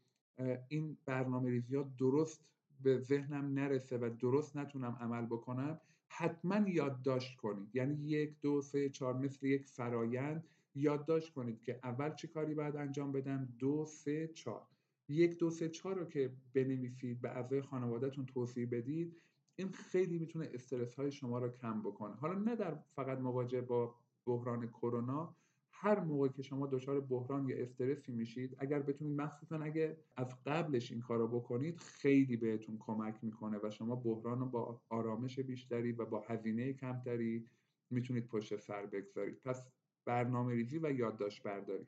این برنامه ریزی ها درست به ذهنم نرسه و درست نتونم عمل بکنم حتما یادداشت کنید. یعنی یک دو سه چهار مثل یک فرایند یادداشت کنید که اول چه کاری باید انجام بدم؟ دو سه چهار. یک دو سه چهار رو که بنویسید به اعضای خانوادهتون توضیح بدید این خیلی می‌تونه استرس های شما رو کم بکنه. حالا نه در فقط مواجه با بحران کرونا هر موقع که شما دچار بحران یا استرسی میشید اگر بتونید مخصوصا اگه از قبلش این کارو بکنید خیلی بهتون کمک می‌کنه و شما بحران رو با آرامش بیشتری و با هزینه کمتری می‌تونید پشت سر بگذارید. پس برنامه ریزی و یادداشت برداری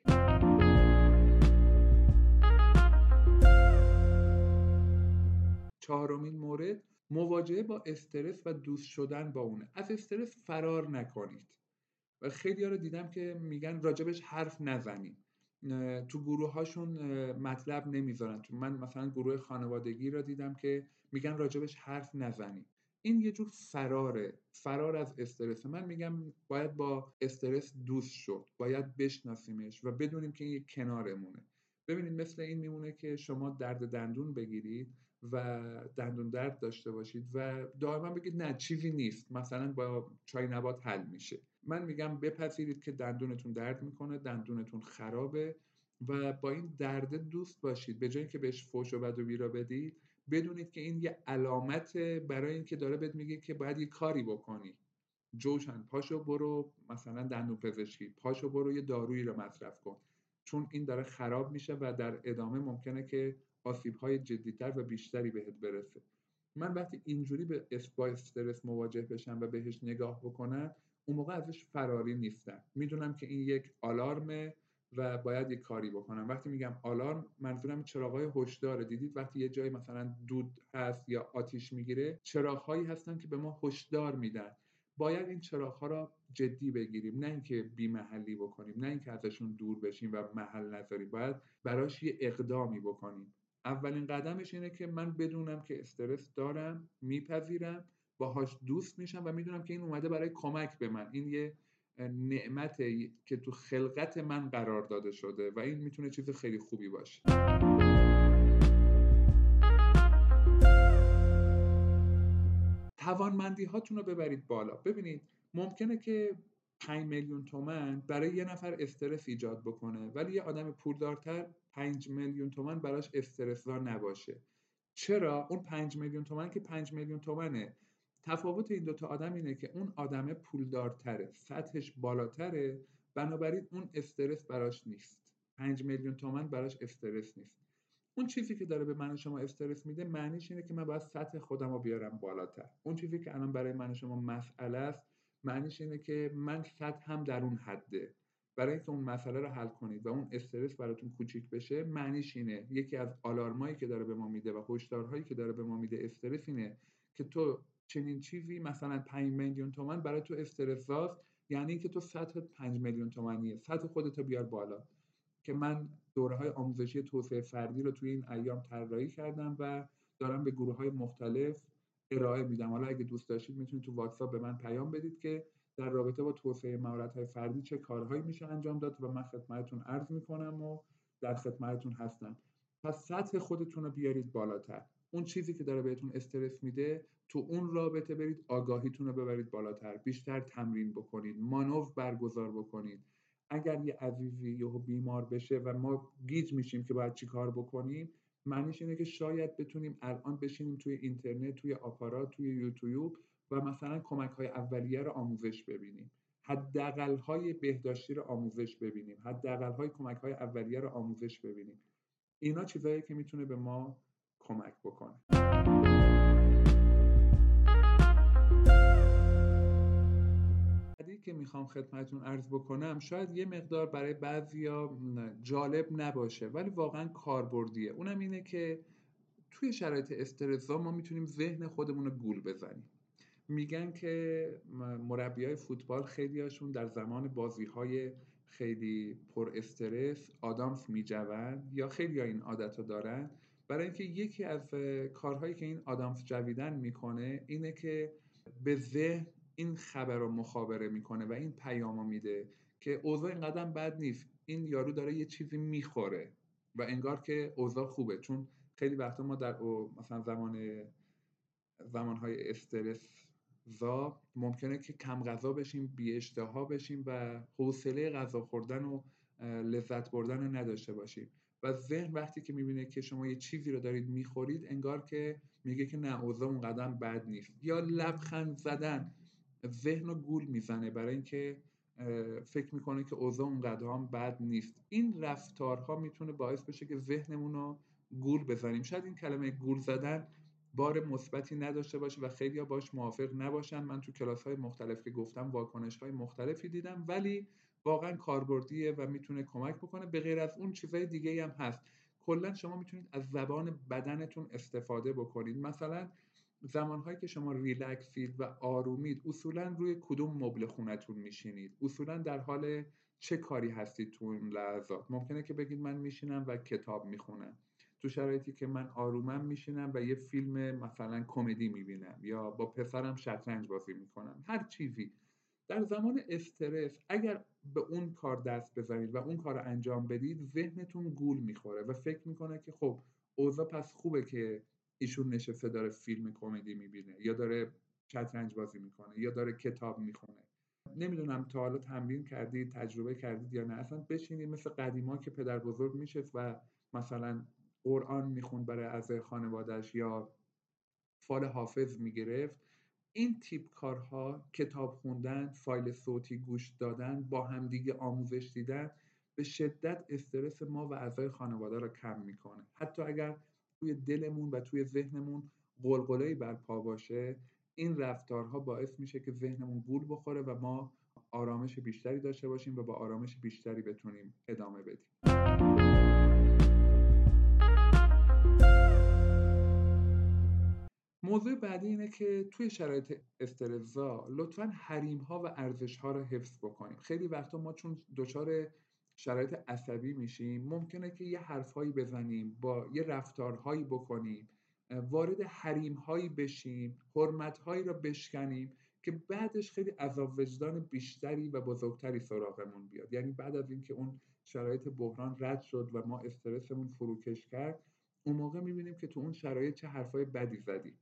چهارمین مورد مواجهه با استرس و دوست شدن با اونه. از استرس فرار نکنید. و خیلی ها رو دیدم که میگن راجبش حرف نزنیم. تو گروه هاشون مطلب نمی‌ذارن. تو من مثلا گروه خانوادگی را دیدم که میگن راجبش حرف نزنیم. این یه جور فراره. فرار از استرس. من میگم باید با استرس دوست شد. باید بشناسیمش و بدونیم که این کنارمونه. ببینید مثل این میمونه که شما درد دندون بگیرید و دندون درد داشته باشید و دائما بگید نه چیزی نیست. مثلا با چای نبات حل میشه. من میگم بپذیرید که دندونتون درد می‌کنه دندونتون خرابه و با این درد دوست باشید. به جایی که بهش فوش و بد و بیرا بدید بدونید که این یه علامت برای اینکه داره بهت میگه که باید یه کاری بکنی. جوشن پاشو برو مثلا دندون پزشکی پاشو برو یه دارویی رو مصرف کن. چون این داره خراب میشه و در ادامه ممکنه که آسیب های جدیتر و بیشتری بهت برسه. من وقتی اینجوری به با استرس مواجه بشم و بهش نگاه بکنم اون موقع ازش فراری نیستم. می‌دونم که این یک آلارمه و باید یک کاری بکنم. وقتی میگم آلارم منظورم چراغای هشدار دیدید وقتی یه جایی مثلا دود هست یا آتیش می‌گیره چراغهایی هستن که به ما هشدار میدن. باید این چراغها را جدی بگیریم. نه اینکه بی محلی بکنیم نه اینکه ازشون دور بشیم و محل نذاریم. باید براش یه اقدامی بکنیم. اولین قدمش اینه که من بدونم که استرس دارم میپذیرم باهاش دوست میشم و می‌دونم که این اومده برای کمک به من. این یه نعمت که تو خلقت من قرار داده شده و این می‌تونه چیز خیلی خوبی باشه. توانمندی هاتون رو ببرید بالا. ببینید ممکنه که 5 میلیون تومن برای یه نفر استرس ایجاد بکنه. ولی یه آدم پولدارتر 5 میلیون تومن براش استرسزا نباشه. چرا؟ اون 5 میلیون تومن که 5 میلیون تومنه. تفاوت این دوتا آدم اینه که اون آدم پولدارتره. سطحش بالاتره. بنابراین اون استرس براش نیست. 5 میلیون تومن براش استرس نیست. اون چیزی که داره به من شما استرس میده معنیش اینه که من باید سطح خودم رو بیارم بالاتر. اون چیزی که الان برای من شما مسئله است معنیش اینه که من سطح هم در اون حده. برای اینکه اون مسئله رو حل کنید و اون استرس براتون کوچیک بشه معنیش اینه. یکی از آلارمایی که داره به ما میده و هشدارهایی که داره به ما میده استرس اینه که تو چنین چیزی مثلا 5 میلیون تومن برای تو استرس ساز یعنی اینکه تو سطح 5 میلیون تومنیه سطح خودتو بیار بالا. که من دوره های آموزشی توسعه فردی رو توی این ایام طراحی کردم و دارم به گروه های مختلف ارائه میدم. حالا اگه دوست داشتید می‌تونید تو واتساپ به من پیام بدید که در رابطه با توسعه مهارت های فردی چه کارهایی میشه انجام داد و من خدمتتون عرض می‌کنم و در خدمتتون هستم. پس سطح خودتون رو بیارید بالاتر. اون چیزی که داره بهتون استرس میده تو اون رابطه برید آگاهیتون رو ببرید بالاتر. بیشتر تمرین بکنید مانور برگزار بکنید. اگر یه عزیزی یهو بیمار بشه و ما گیج میشیم که باید چی کار بکنیم معنیش اینه که شاید بتونیم الان بشینیم توی اینترنت توی آپارات توی یوتیوب و مثلا کمک های اولیه رو آموزش ببینیم. حداقل های بهداشتی رو آموزش ببینیم. حداقل های کمک های اولیه رو آموزش ببینیم. اینا چیزایی که می‌تونه به ما کمک بکنه. که می‌خوام خدمتون عرض بکنم شاید یه مقدار برای بعضیا جالب نباشه ولی واقعا کاربردیه. اونم اینه که توی شرایط استرسا ما می‌تونیم ذهن خودمون رو گول بزنیم. میگن که مربی های فوتبال خیلی هاشون در زمان بازی های خیلی پر استرس آدامس میجوند یا خیلی ها این عادت رو دارن. برای اینکه یکی از کارهایی که این آدامس جویدن می‌کنه اینه که به ذهن این خبر رو مخابره می‌کنه و این پیامو میده که اوضاع اینقدر بد نیست. این یارو داره یه چیزی می‌خوره و انگار که اوضاع خوبه. چون خیلی وقتا ما در مثلا زمان زمانهای استرس زا ممکنه که کم غذا بشیم بی اشتها بشیم و حوصله غذا خوردن و لذت بردن رو نداشته باشیم. و ذهن وقتی که می‌بینه که شما یه چیزی رو دارید می‌خورید انگار که میگه که نه اوضاع اون قدم بد نیست. یا لبخند زدن. ذهن رو گول می‌زنه برای اینکه فکر می‌کنه که اوضاع اون قدم بد نیست. این رفتارها می‌تونه باعث بشه که ذهنمون رو گول بزنیم. شاید این کلمه گول زدن بار مثبتی نداشته باشه و خیلی باش موافق نباشن. من تو کلاس های مختلف که گفتم واکنش های مختلفی دیدم ولی واقعا کاربردیه و می‌تونه کمک بکنه. به غیر از اون چیزهای دیگه هم هست. کلا شما می‌تونید از زبان بدنتون استفاده بکنید. مثلا زمانهایی که شما ریلکسید و آرومید اصولا روی کدوم مبل خونتون میشینید؟ اصولا در حال چه کاری هستید تو این لحظات؟ ممکنه که بگید من میشینم و کتاب می‌خونم. تو شرایطی که من آرومم میشینم و یه فیلم مثلا کمدی می‌بینم یا با پسرم شطرنج بازی می‌کنم. هر چیزی. در زمان استرس اگر به اون کار دست بزنید و اون کار رو انجام بدید ذهنتون گول می‌خوره و فکر می‌کنه که خب اوضاع پس خوبه که ایشون نشسته داره فیلم کمدی می‌بینه یا داره شطرنج بازی می‌کنه یا داره کتاب می‌خونه. نمی‌دونم تا حالا تمرین کردید تجربه کردید یا نه. اصلا بشینید مثل قدیما که پدر بزرگ میشست و مثلا قرآن می‌خوند برای اعضای خانوادهش یا فال حافظ می‌گرفت. این تیپ کارها کتاب خوندن فایل صوتی گوش دادن با همدیگه آموزش دیدن به شدت استرس ما و اعضای خانواده را کم می‌کنه. حتی اگر توی دلمون و توی ذهنمون قلقله‌ای برپا باشه این رفتارها باعث میشه که ذهنمون گول بخوره و ما آرامش بیشتری داشته باشیم و با آرامش بیشتری بتونیم ادامه بدیم. موضوع بعدی اینه که توی شرایط استرزا لطفا حریم ها و ارزش ها رو حفظ بکنیم. خیلی وقتا ما چون دچار شرایط عصبی میشیم. ممکنه که یه حرفهایی بزنیم با یه رفتارهایی بکنیم وارد حریم هایی بشیم حرمت هایی رو بشکنیم که بعدش خیلی عذاب وجدان بیشتری و بزرگتری سراغمون بیاد. یعنی بعد از اینکه اون شرایط بحران رد شد و ما استرسمون فروکش کرد اون موقع می‌بینیم که تو اون شرایط چه حرفای بدی زدیم.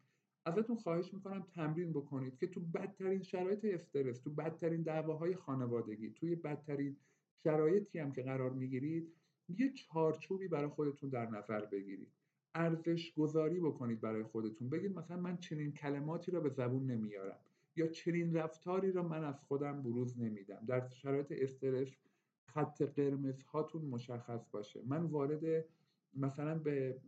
ازتون خواهش می‌کنم تمرین بکنید که تو بدترین شرایط استرس تو بدترین دعواهای خانوادگی توی بدترین شرایطی هم که قرار می‌گیرید یه چارچوبی برای خودتون در نظر بگیرید. ارزش گذاری بکنید برای خودتون. بگید مثلا من چنین کلماتی را به زبون نمیارم یا چنین رفتاری را من از خودم بروز نمیدم. در شرایط استرس خط قرمز هاتون مشخص باشه. من وارد مثلا به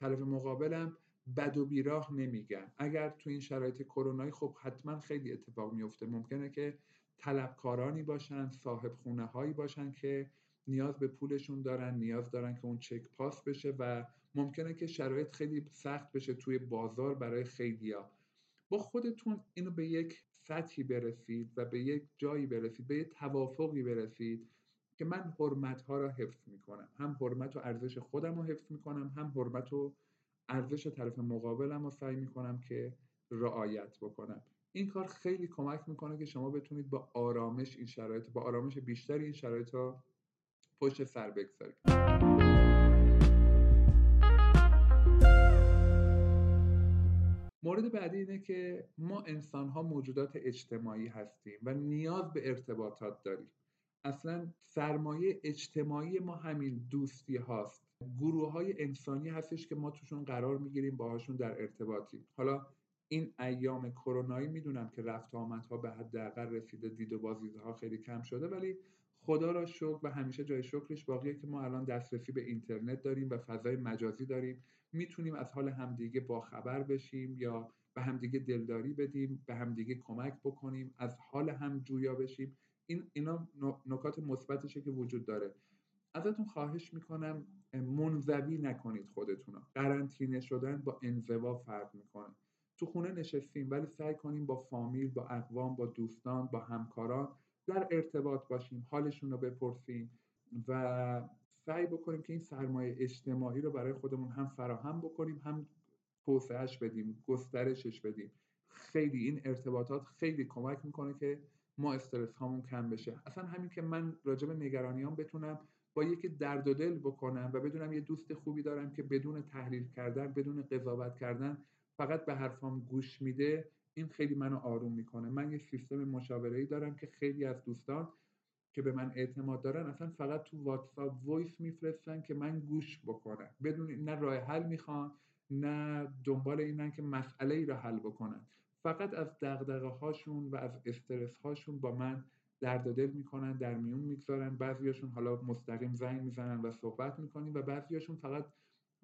طرف مقابلم بد و بیراه نمیگم. اگر تو این شرایط کرونایی خب حتما خیلی اتفاق میفته ممکنه که طلبکارانی باشن صاحب خونه هایی باشن که نیاز به پولشون دارن نیاز دارن که اون چک پاس بشه و ممکنه که شرایط خیلی سخت بشه توی بازار برای خیلیا با خودتون اینو به یک سطحی برسید و به یک جایی برسید به یک توافقی برسید که من حرمت ها را حفظ می‌کنم. هم حرمت و ارزش خودم رو حفظ می‌کنم هم حرمت و ارزش طرف مقابلم رو سعی می‌کنم که رعایت بکنم. این کار خیلی کمک می‌کنه که شما بتونید با آرامش این شرایط با آرامش بیشتری این شرایط رو پشت سر بگذارید. مورد بعدی اینه که ما انسان ها موجودات اجتماعی هستیم و نیاز به ارتباطات داریم. اصلا سرمایه اجتماعی ما همین دوستی هاست. گروه های انسانی هستش که ما توشون قرار می‌گیریم باهاشون در ارتباطیم. حالا این ایام کرونایی می‌دونم که رفت آمدها به حداقل رسیده دید و بازدیدها خیلی کم شده ولی خدا را شکر و همیشه جای شکرش باقیه که ما الان دسترسی به اینترنت داریم و فضای مجازی داریم. می‌تونیم از حال همدیگه با خبر بشیم یا به همدیگه دلداری بدیم به همدیگه کمک بکنیم از حال هم جویا بشیم. این اینا نکات مثبتشه که وجود داره. ازتون خواهش می‌کنم منزوی نکنید خودتون قرنطینه شدن با انزوا فرق می‌کنه. تو خونه نشستیم ولی سعی کنیم با فامیل با اقوام با دوستان با همکاران در ارتباط باشیم حالشون رو بپرسیم و سعی بکنیم که این سرمایه اجتماعی رو برای خودمون هم فراهم بکنیم هم توسعهش بدیم گسترشش بدیم. خیلی این ارتباطات خیلی کمک می‌کنه که ما استرس هامون کم بشه. اصلا همین که من راجع به نگرانیام بتونم با یکی درد و دل بکنم و بدونم یه دوست خوبی دارم که بدون تحلیل کردن بدون قضاوت کردن فقط به حرفام گوش میده این خیلی منو آروم می‌کنه. من یه سیستم مشاوره ای دارم که خیلی از دوستان که به من اعتماد دارن اصلا فقط تو واتساپ voice میفرستن که من گوش بکنم. بدون نه راه حل می‌خوان نه دنبال اینن که مسئله ای را حل بکنن. فقط از دغدغه هاشون و از استرس هاشون با من درد دل می‌کنن در میون می‌گذارن. بعضیاشون حالا مستقیم زنگ می‌زنن و صحبت می‌کنیم و بعضیاشون فقط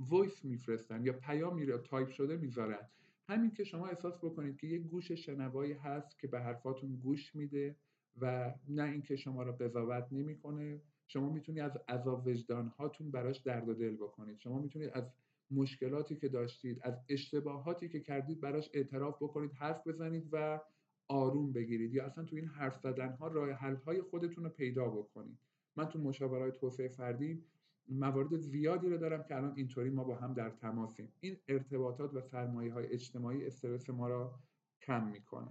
voice میفرستن یا پیامی را تایپ شده می‌ذارن. همین که شما احساس بکنید که یه گوش شنوایی هست که به حرفاتون گوش میده و نه اینکه شما را قضاوت نمی‌کنه. شما می‌تونید از عذاب وجدان هاتون براش درد دل بکنید. شما می‌تونید از مشکلاتی که داشتید از اشتباهاتی که کردید براش اعتراف بکنید حرف بزنید و آروم بگیرید. یا اصلا تو این حرف زدن ها راه حل های خودتون رو پیدا بکنید. من تو مشاوره توسعه فردی موارد زیادی رو دارم که الان اینطوری ما با هم در تماسیم. این ارتباطات و سرمایه های اجتماعی استرس ما را کم می‌کنه.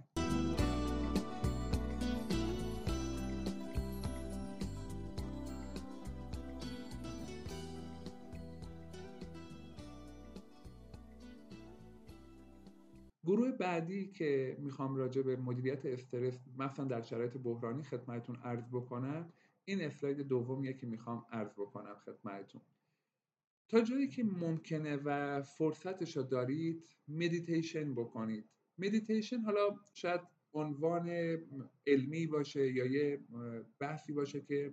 گروه بعدی که می‌خوام راجع به مدیریت استرس مثلا در شرایط بحرانی خدمتتون عرض بکنم این اسلاید دومیه که می‌خوام عرض بکنم خدمتتون. تا جایی که ممکنه و فرصتش رو دارید مدیتیشن بکنید. مدیتیشن حالا شاید عنوان علمی باشه یا یه بحثی باشه که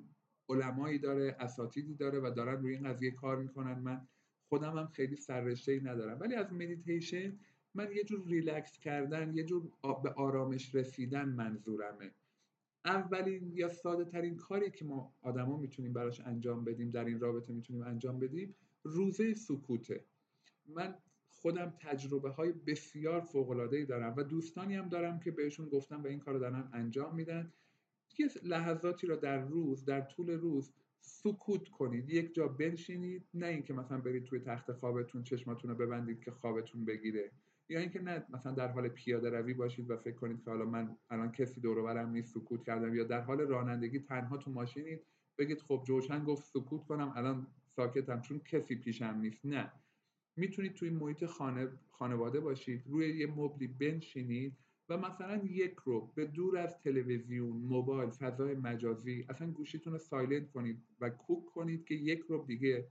علمایی داره اساتیدی داره و دارن روی این قضیه کار می‌کنن. من خودم هم خیلی سررشته ندارم. ولی از مدیتیشن من یه جور ریلکس کردن یه جور به آرامش رسیدن منظورمه. اولین یا ساده ترین کاری که ما آدما می‌تونیم براش انجام بدیم در این رابطه می‌تونیم انجام بدیم روزه سکوته. من خودم تجربه های بسیار فوق العاده دارم و دوستانی هم دارم که بهشون گفتم و این کار رو دارن انجام میدن. یه لحظاتی رو در روز در طول روز سکوت کنید. یک جا بنشینید نه اینکه مثلا برید توی تخت خوابتون چشماتون رو ببندید که خوابتون بگیره. یا اینکه نه مثلا در حال پیاده روی باشید و فکر کنید که حالا من الان کسی دور برم نیست سکوت کردم یا در حال رانندگی تنها تو ماشینید بگید خب جوشن گفت سکوت کنم الان ساکتم چون کسی پیشم نیست. نه. می‌تونید توی محیط خانه خانواده باشید روی یه مبلی بنشینید و مثلا یک ربع به دور از تلویزیون موبایل فضای مجازی اصلا گوشیتون رو سایلنت کنید و کوک کنید که یک ربع دیگه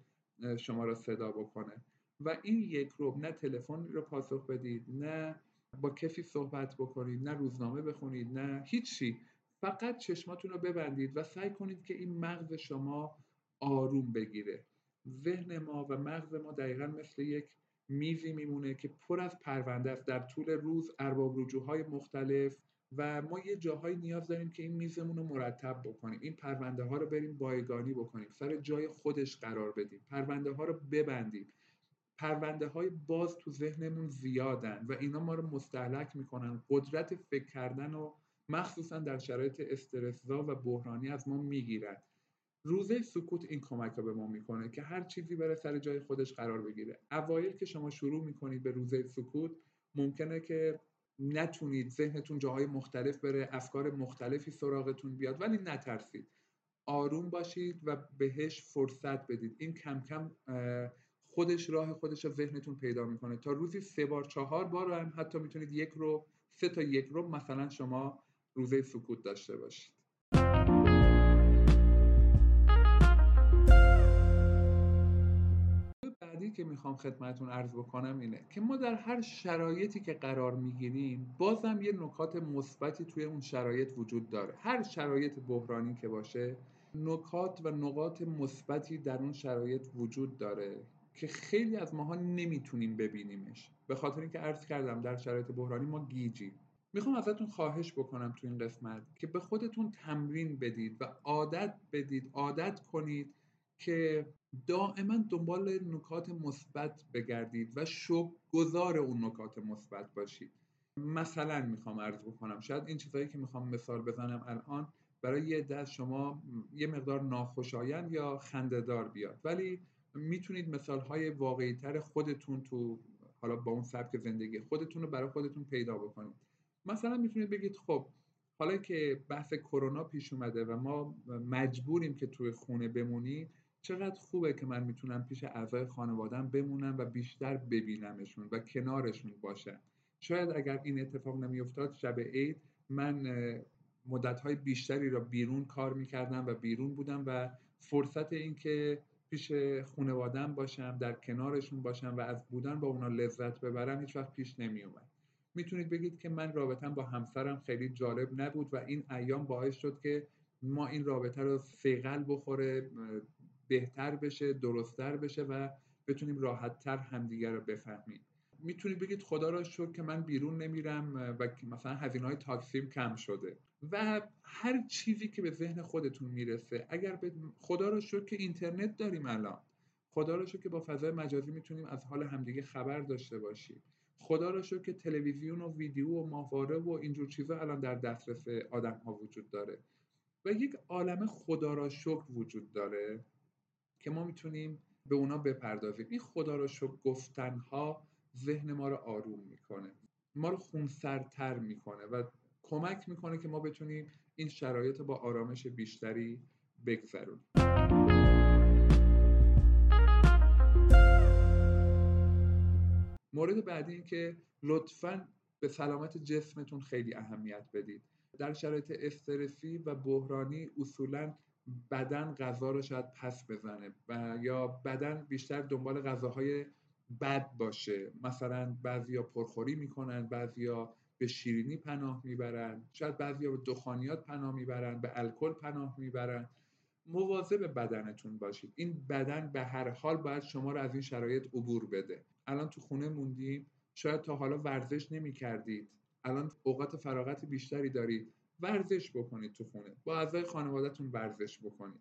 شما را صدا بکنه. و این یک رو نه تلفن رو پاسخ بدید نه با کسی صحبت بکنید نه روزنامه بخونید نه هیچی. فقط چشماتون رو ببندید و سعی کنید که این مغز شما آروم بگیره. ذهن ما و مغز ما دقیقا مثل یک میزی میمونه که پر از پرونده است در طول روز ارباب رجوهای مختلف و ما یه جاهایی نیاز داریم که این میزمون رو مرتب بکنیم. این پرونده ها رو بریم بایگانی بکنیم. سر جای خودش قرار بدیم. پرونده ها رو ببندیم. پرونده های باز تو ذهنمون زیادن و اینا ما رو مستحلک می‌کنن. قدرت فکر کردن و مخصوصا در شرایط استرسزا و بحرانی از ما می‌گیرن روزه سکوت این کمک رو به ما می‌کنه که هر چیزی بره سر جای خودش قرار بگیره. اوایل که شما شروع می‌کنید به روزه سکوت ممکنه که نتونید ذهنتون جاهای مختلف بره افکار مختلفی سراغتون بیاد ولی نترسید. آروم باشید و بهش فرصت بدید. این کم کم خودش راه خودش رو ذهنتون پیدا می‌کنه. تا روزی سه بار چهار بار هم حتی می‌تونید یک رو سه تا یک رو مثلا شما روزه سکوت داشته باشید. بعدی که می‌خوام خدمتون عرض بکنم اینه که ما در هر شرایطی که قرار می‌گیریم بازم یه نکات مثبتی توی اون شرایط وجود داره. هر شرایط بحرانی که باشه نکات و نقاط مثبتی در اون شرایط وجود داره. که خیلی از ماها نمی‌تونیم ببینیمش. به خاطر اینکه عرض کردم در شرایط بحرانی ما گیجیم می‌خوام ازتون خواهش بکنم تو این قسمت که به خودتون تمرین بدید و عادت بدید عادت کنید که دائما دنبال نکات مثبت بگردید و شب گذار اون نکات مثبت باشید. مثلا می‌خوام عرض بکنم شاید این چیزهایی که می‌خوام مثال بزنم الان برای یه دست شما یه مقدار ناخوشایند یا خندهدار بیاد. ولی می‌تونید مثال های واقعی تر خودتون تو حالا با اون سبک زندگی خودتون رو برای خودتون پیدا بکنید. مثلا می‌تونید بگید خب حالا که بحث کرونا پیش اومده و ما مجبوریم که توی خونه بمونیم چقدر خوبه که من می‌تونم پیش اعضای خانوادم بمونم و بیشتر ببینمشون و کنارشون باشم. شاید اگر این اتفاق نمیافتاد شب عید من مدتهای بیشتری را بیرون کار می‌کردم و بیرون بودم و فرصت اینکه پیش خانوادم باشم در کنارشون باشم و از بودن با اونا لذت ببرم هیچ وقت پیش نمیومد. می‌تونید بگید که من رابطم با همسرم خیلی جالب نبود و این ایام باعث شد که ما این رابطه رو سیغل بخوره بهتر بشه درستتر بشه و بتونیم راحتتر همدیگر رو بفهمیم. می‌تونید بگید خدا را شکر که من بیرون نمیرم و مثلا هزینه های تاکسیم کم شده. و هر چیزی که به ذهن خودتون می‌رسه اگر به خدا را شکر که اینترنت داریم الان خدا را شکر که با فضای مجازی می‌تونیم از حال همدیگه خبر داشته باشیم. خدا را شکر که تلویزیون و ویدیو و ماهواره و اینجور چیزا الان در دسترس آدم ها وجود داره. و یک عالم خدا را شکر وجود داره که ما می‌تونیم به اونا بپردازیم. این خدا را شکر گفتن ها ذهن ما رو آروم می‌کنه. ما رو خونسردتر می‌کنه و کمک می‌کنه که ما بتونیم این شرایط با آرامش بیشتری بگذرونیم. مورد بعدی این که لطفا به سلامت جسمتون خیلی اهمیت بدید. در شرایط استرسی و بحرانی اصولا بدن غذا رو شاید پس بزنه و یا بدن بیشتر دنبال غذاهای بد باشه. مثلا بعضیا پرخوری می‌کنن بعضیا به شیرینی پناه می‌برن. شاید بعضیا به دخانیات پناه می‌برن به الکل پناه می‌برن. مواظب بدنتون باشید. این بدن به هر حال باید شما رو از این شرایط عبور بده. الان تو خونه موندیم. شاید تا حالا ورزش نمی کردید الان اوقات فراغت بیشتری دارید. ورزش بکنید تو خونه. با اعضای خانوادهتون ورزش بکنید.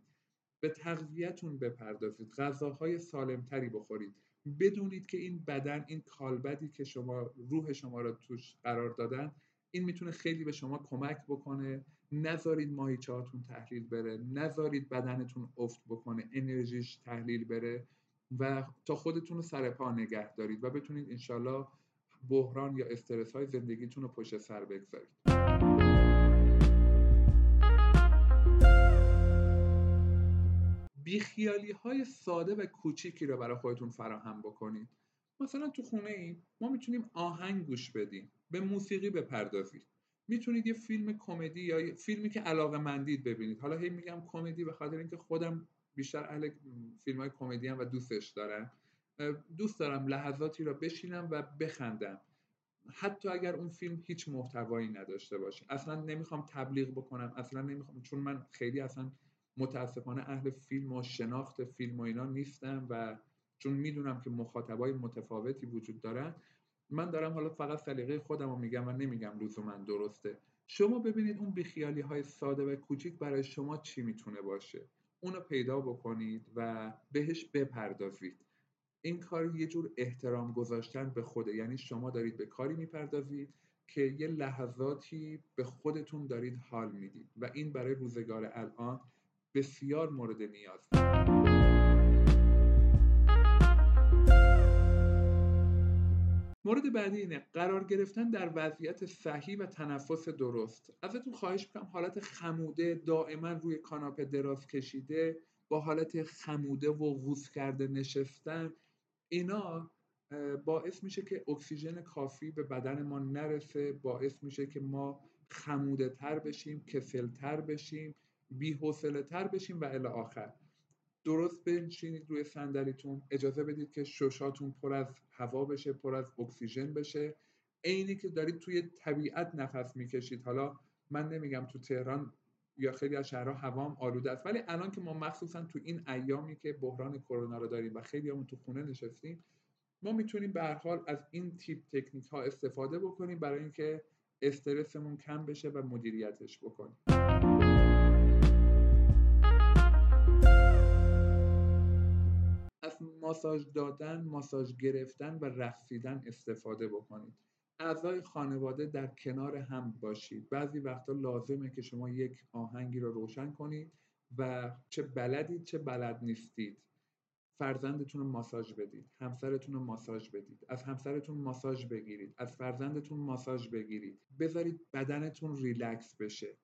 به تغذیهتون بپردازید. غذاهای سالمتری بخورید. بدونید که این بدن این کالبدی که شما روح شما را توش قرار دادن این می‌تونه خیلی به شما کمک بکنه. نذارید ماهیچهاتون تحلیل بره. نذارید بدنتون افت بکنه. انرژیش تحلیل بره و تا خودتون رو سر پا نگه دارید و بتونید انشالله بحران یا استرس های زندگیتون رو پشت سر بگذارید. بیخیالی های ساده و کوچیکی رو برای خودتون فراهم بکنید. مثلا تو خونه ای ما می‌تونیم آهنگ گوش بدیم به موسیقی بپردازید می‌تونید یه فیلم کمدی یا فیلمی که علاقه مندید ببینید. حالا هی میگم کمدی به خاطر اینکه خودم بیشتر اهل فیلم های کمدی و دوستش دارم. دوست دارم لحظاتی را بشینم و بخندم. حتی اگر اون فیلم هیچ محتوایی نداشته باشه. اصلا نمی‌خوام تبلیغ بکنم. اصلا نمی‌خوام چون من خیلی اصلا متاسفانه اهل فیلم و شناخت فیلم و اینا نیستم و چون می‌دونم که مخاطبای متفاوتی وجود دارن من دارم حالا فقط سلیقه خودم رو میگم و نمیگم من درسته. شما ببینید اون بیخیالی های ساده و کوچیک برای شما چی می‌تونه باشه؟ اونو پیدا بکنید و بهش بپردازید. این کار یه جور احترام گذاشتن به خوده یعنی شما دارید به کاری می‌پردازید که یه لحظاتی به خودتون دارید حال می‌دید. و این برای روزگار الان بسیار مورد نیاز. مورد بعدی اینه قرار گرفتن در وضعیت صحیح و تنفس درست. ازتون خواهش می‌کنم حالت خموده دائما روی کاناپه دراز کشیده با حالت خموده و قوز کرده نشستن اینا باعث میشه که اکسیژن کافی به بدن ما نرسه باعث میشه که ما خموده تر بشیم کسل تر بشیم. بی‌حوصله تر بشیم و الی آخر. درست بنشینید روی صندلیتون. اجازه بدید که ششاتون پر از هوا بشه پر از اکسیژن بشه. عینی که دارید توی طبیعت نفس می‌کشید. حالا من نمیگم تو تهران یا خیلی از شهرها هوام آلوده است ولی الان که ما مخصوصا تو این ایامی که بحران کرونا رو داریم و خیلی همون تو خونه نشستیم ما می‌تونیم به هر حال از این تیپ تکنیک ها استفاده بکنیم برای اینکه استرسمون کم بشه و مدیریتش بکنیم. ماساژ دادن، ماساژ گرفتن و رقصیدن استفاده بکنید. اعضای خانواده در کنار هم باشید. بعضی وقتا لازمه که شما یک آهنگی رو روشن کنید و چه بلدید چه بلد نیستید. فرزندتون رو ماساژ بدید همسرتون رو ماساژ بدید از همسرتون ماساژ بگیرید از فرزندتون ماساژ بگیرید بذارید بدنتون ریلکس بشه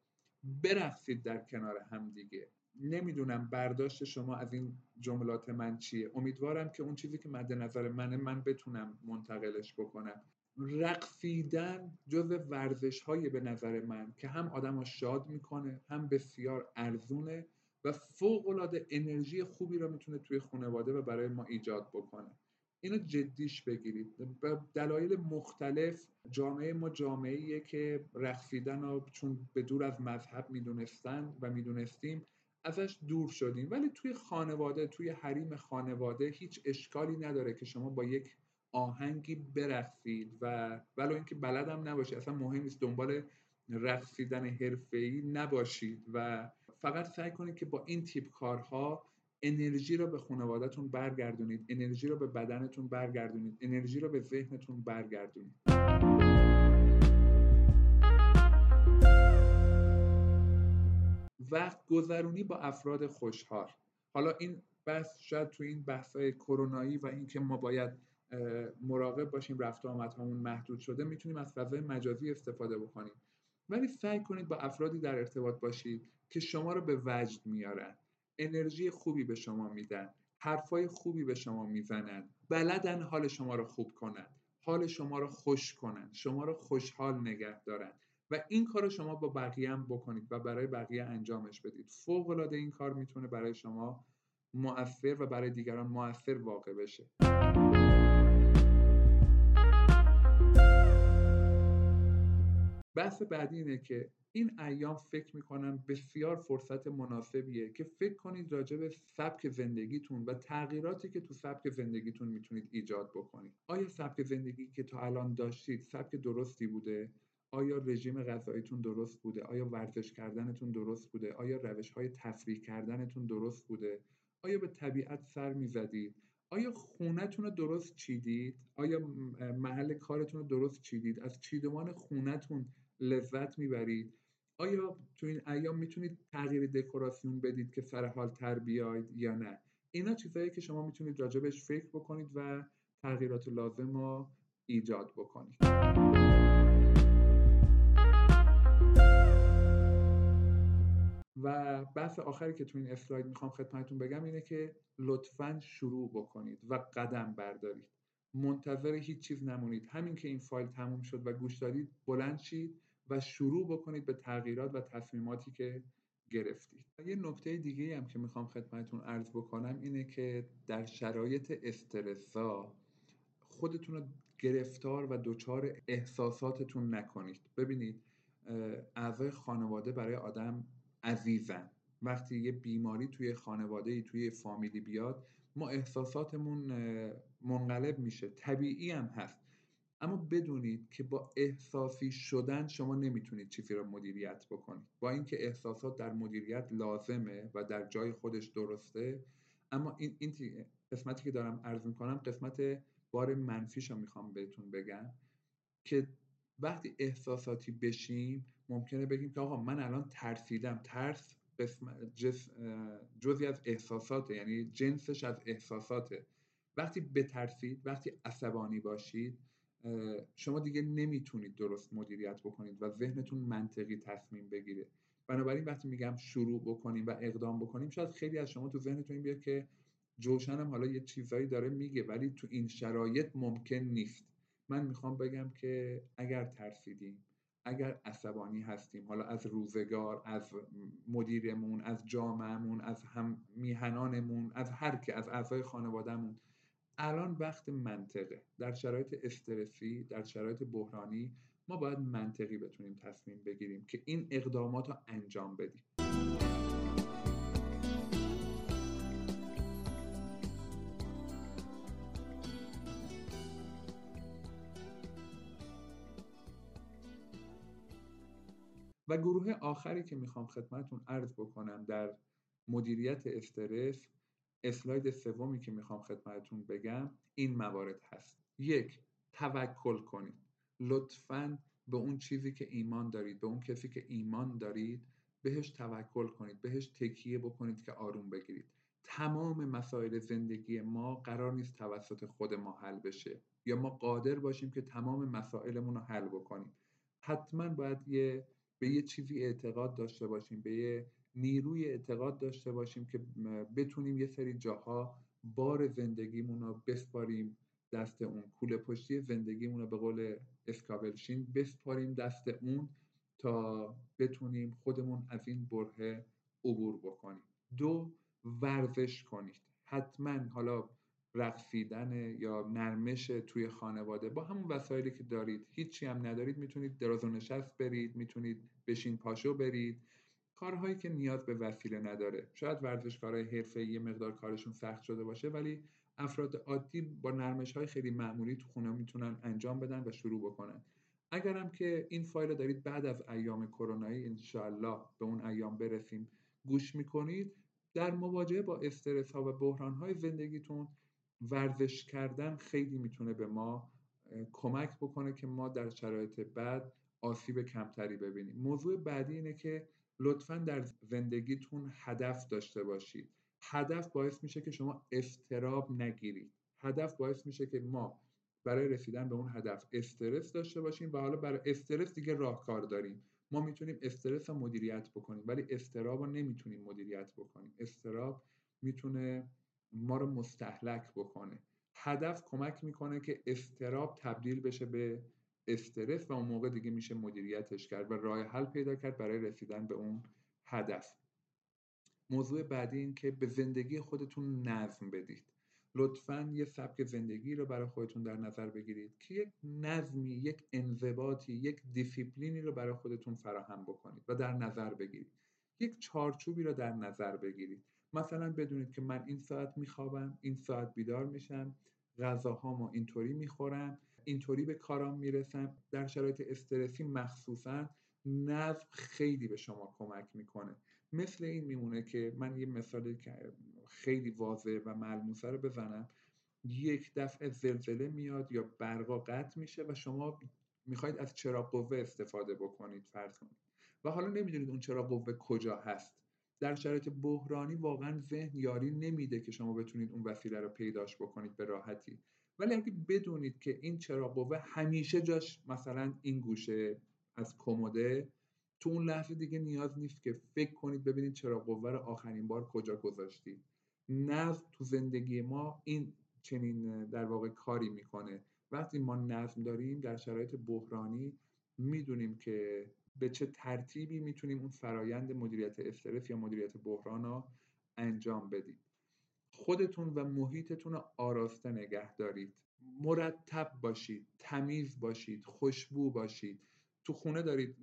برقصید در کنار هم دیگه نمی‌دونم برداشت شما از این جملات من چیه. امیدوارم که اون چیزی که مد نظر منه من بتونم منتقلش بکنم. رقصیدن جز ورزش های به نظر من که هم آدم شاد می‌کنه هم بسیار ارزونه و فوق العاده انرژی خوبی رو می‌تونه توی خانواده و برای ما ایجاد بکنه. اینو جدیش بگیرید. به دلایل مختلف جامعه ما جامعه که رقصیدن رو چون به دور از مذهب می‌دونستن و می‌دونستیم ازش دور شدیم. ولی توی خانواده توی حریم خانواده هیچ اشکالی نداره که شما با یک آهنگی برقصید و ولو اینکه بلدم نباشید اصلا مهم نیست دنبال رقصیدن حرفه‌ای نباشید و فقط سعی کنید که با این تیپ کارها انرژی رو به خانوادهتون برگردونید انرژی رو به بدنتون برگردونید انرژی رو به ذهنتون برگردونید. وقت گذرونی با افراد خوشحال. حالا این بحث شاید تو این بحث‌های کرونایی و اینکه ما باید مراقب باشیم رفت آمدهامون محدود شده می‌تونیم از فضای مجازی استفاده بکنیم. ولی سعی کنید با افرادی در ارتباط باشید که شما رو به وجد میارن. انرژی خوبی به شما میدن. حرفای خوبی به شما می‌زنن. بلدن حال شما رو خوب کنن. حال شما رو خوش کنن. شما رو خوشحال نگه دارن. و این کار شما با بقیه هم بکنید و برای بقیه انجامش بدید. فوق العاده این کار می‌تونه برای شما مؤثر و برای دیگران مؤثر واقع بشه. بحث بعدی اینه که این ایام فکر می‌کنم بسیار فرصت مناسبیه که فکر کنید راجع به سبک زندگیتون و تغییراتی که تو سبک زندگیتون می‌تونید ایجاد بکنید. آیا سبک زندگی که تا الان داشتید سبک درستی بوده؟ آیا رژیم غذاییتون درست بوده؟ آیا ورزش کردنتون درست بوده؟ آیا روش های تفریح کردنتون درست بوده؟ آیا به طبیعت سر می‌زدید؟ آیا خونتون رو درست چیدید؟ آیا محل کارتون رو درست چیدید؟ از چیدمان خونتون لذت می‌برید؟ آیا تو این ایام می‌تونید تغییر دکوراسیون بدید که سر حال تر بیاید یا نه؟ اینا چیزهایی که شما می‌تونید راجبش فکر بکنید و تغییرات لازم رو ایجاد بکنید. و بحث آخری که تو این اسلاید می‌خوام خدمتتون بگم اینه که لطفا شروع بکنید و قدم بردارید. منتظر هیچ چیز نمونید. همین که این فایل تموم شد و گوش دادید بلند شید و شروع بکنید به تغییرات و تصمیماتی که گرفتید. یه نکته دیگه هم که می‌خوام خدمتتون عرض بکنم اینه که در شرایط استرسا خودتون رو گرفتار و دچار احساساتتون نکنید. ببینید اعضای خانواده برای آدم عزیزن وقتی یه بیماری توی خانواده توی فامیلی بیاد ما احساساتمون منقلب میشه. طبیعی هم هست. اما بدونید که با احساسی شدن شما نمی‌تونید چیزی را مدیریت بکنید. با اینکه احساسات در مدیریت لازمه و در جای خودش درسته اما این, این قسمتی که دارم عرض می‌کنم قسمت بار منفیش رو می‌خوام بهتون بگم که وقتی احساساتی بشیم ممکنه بگیم که آقا من الان ترسیدم. ترس جزی از احساساته یعنی جنسش از احساساته. وقتی بترسید وقتی عصبانی باشید شما دیگه نمی‌تونید درست مدیریت بکنید و ذهنتون منطقی تصمیم بگیره. بنابراین وقتی میگم شروع بکنیم و اقدام بکنیم شاید خیلی از شما تو ذهنتون بیاد که جوشن هم حالا یه چیزایی داره میگه ولی تو این شرایط ممکن نیست. من می‌خوام بگم که اگر ترسیدیم اگر عصبانی هستیم حالا از روزگار از مدیرمون از جامعهمون از هم میهنانمون از هر که از اعضای خانوادهمون الان وقت منطقه. در شرایط استرسی در شرایط بحرانی ما باید منطقی بتونیم تصمیم بگیریم که این اقدامات رو انجام بدیم. گروه آخری که می‌خوام خدمتون عرض بکنم در مدیریت استرس اسلاید سومی که می‌خوام خدمتون بگم این موارد هست. یک توکل کنید. لطفا به اون چیزی که ایمان دارید به اون کسی که ایمان دارید بهش توکل کنید بهش تکیه بکنید که آروم بگیرید. تمام مسائل زندگی ما قرار نیست توسط خود ما حل بشه یا ما قادر باشیم که تمام مسائلمون رو حل بکنیم. حتما باید یه به یه چیزی اعتقاد داشته باشیم به یه نیروی اعتقاد داشته باشیم که بتونیم یه سری جاها بار زندگیمون رو بسپاریم دست اون. کوله پشتی زندگیمون رو به قول اسکابلشین بسپاریم دست اون تا بتونیم خودمون از این بره عبور بکنیم. دو ورزش کنید. حتما حالا رقصیدن یا نرمش توی خانواده. با همون وسایلی که دارید. هیچی هم ندارید می‌تونید دراز و نشست برید می‌تونید بشین پاشو برید. کارهایی که نیاز به وسیله نداره. شاید ورزشکارهای حرفه یه مقدار کارشون سخت شده باشه ولی افراد عادی با نرمش های خیلی معمولی تو خونه می‌تونن انجام بدن و شروع بکنن. اگرم که این فایل دارید بعد از ایام کرونایی انشالله به اون ایام برسیم گوش می‌کنید در مواجهه با استرس ها و بحران های زندگیتون ورزش کردن خیلی می‌تونه به ما کمک بکنه که ما در شرایط بعد آسیب کمتری ببینیم. موضوع بعدی اینه که لطفا در زندگیتون هدف داشته باشید. هدف باعث میشه که شما استراب نگیرید. هدف باعث میشه که ما برای رسیدن به اون هدف استرس داشته باشیم و حالا برای استرس دیگه راهکار داریم. ما می‌تونیم استرس رو مدیریت بکنیم ولی استراب رو نمی‌تونیم مدیریت بکنیم. استراب می‌تونه ما رو مستحلک بکنه. هدف کمک می‌کنه که استراب تبدیل بشه به استرس و اون موقع دیگه میشه مدیریتش کرد و راه حل پیدا کرد برای رسیدن به اون هدف. موضوع بعدی این که به زندگی خودتون نظم بدید. لطفا یه سبک زندگی رو برای خودتون در نظر بگیرید که یک نظمی یک انضباطی یک دیسیپلینی رو برای خودتون فراهم بکنید و در نظر بگیرید. یک چارچوبی رو در نظر بگیرید. مثلا بدونید که من این ساعت میخوابم این ساعت بیدار میشم غذاهامو اینطوری می‌خورم اینطوری به کارام می‌رسم. در شرایط استرسی مخصوصا نظم خیلی به شما کمک می‌کنه. مثل این میمونه که من یه مثال خیلی واضح و ملموسه رو بزنم. یک دفعه زلزله میاد یا برقا قطع میشه و شما می‌خواید از چراغ قوه استفاده بکنید فرض کنید. و حالا نمی‌دونید اون چراغ قوه کجا هست. در شرایط بحرانی واقعا ذهن یاری نمیده که شما بتونید اون وسیله رو پیداش بکنید به راحتی. ولی اگه بدونید که این چراغ قوه همیشه جاش مثلا این گوشه از کموده تو اون لحظه دیگه نیاز نیست که فکر کنید ببینید چراغ قوه رو آخرین بار کجا گذاشتید. نظم تو زندگی ما این چنین در واقع کاری می‌کنه. وقتی ما نظم داریم در شرایط بحرانی می‌دونیم که به چه ترتیبی می‌تونیم اون فرایند مدیریت استرس یا مدیریت بحران رو انجام بدیم؟ خودتون و محیطتون رو آراسته نگه دارید. مرتب باشید تمیز باشید خوشبو باشید. تو خونه دارید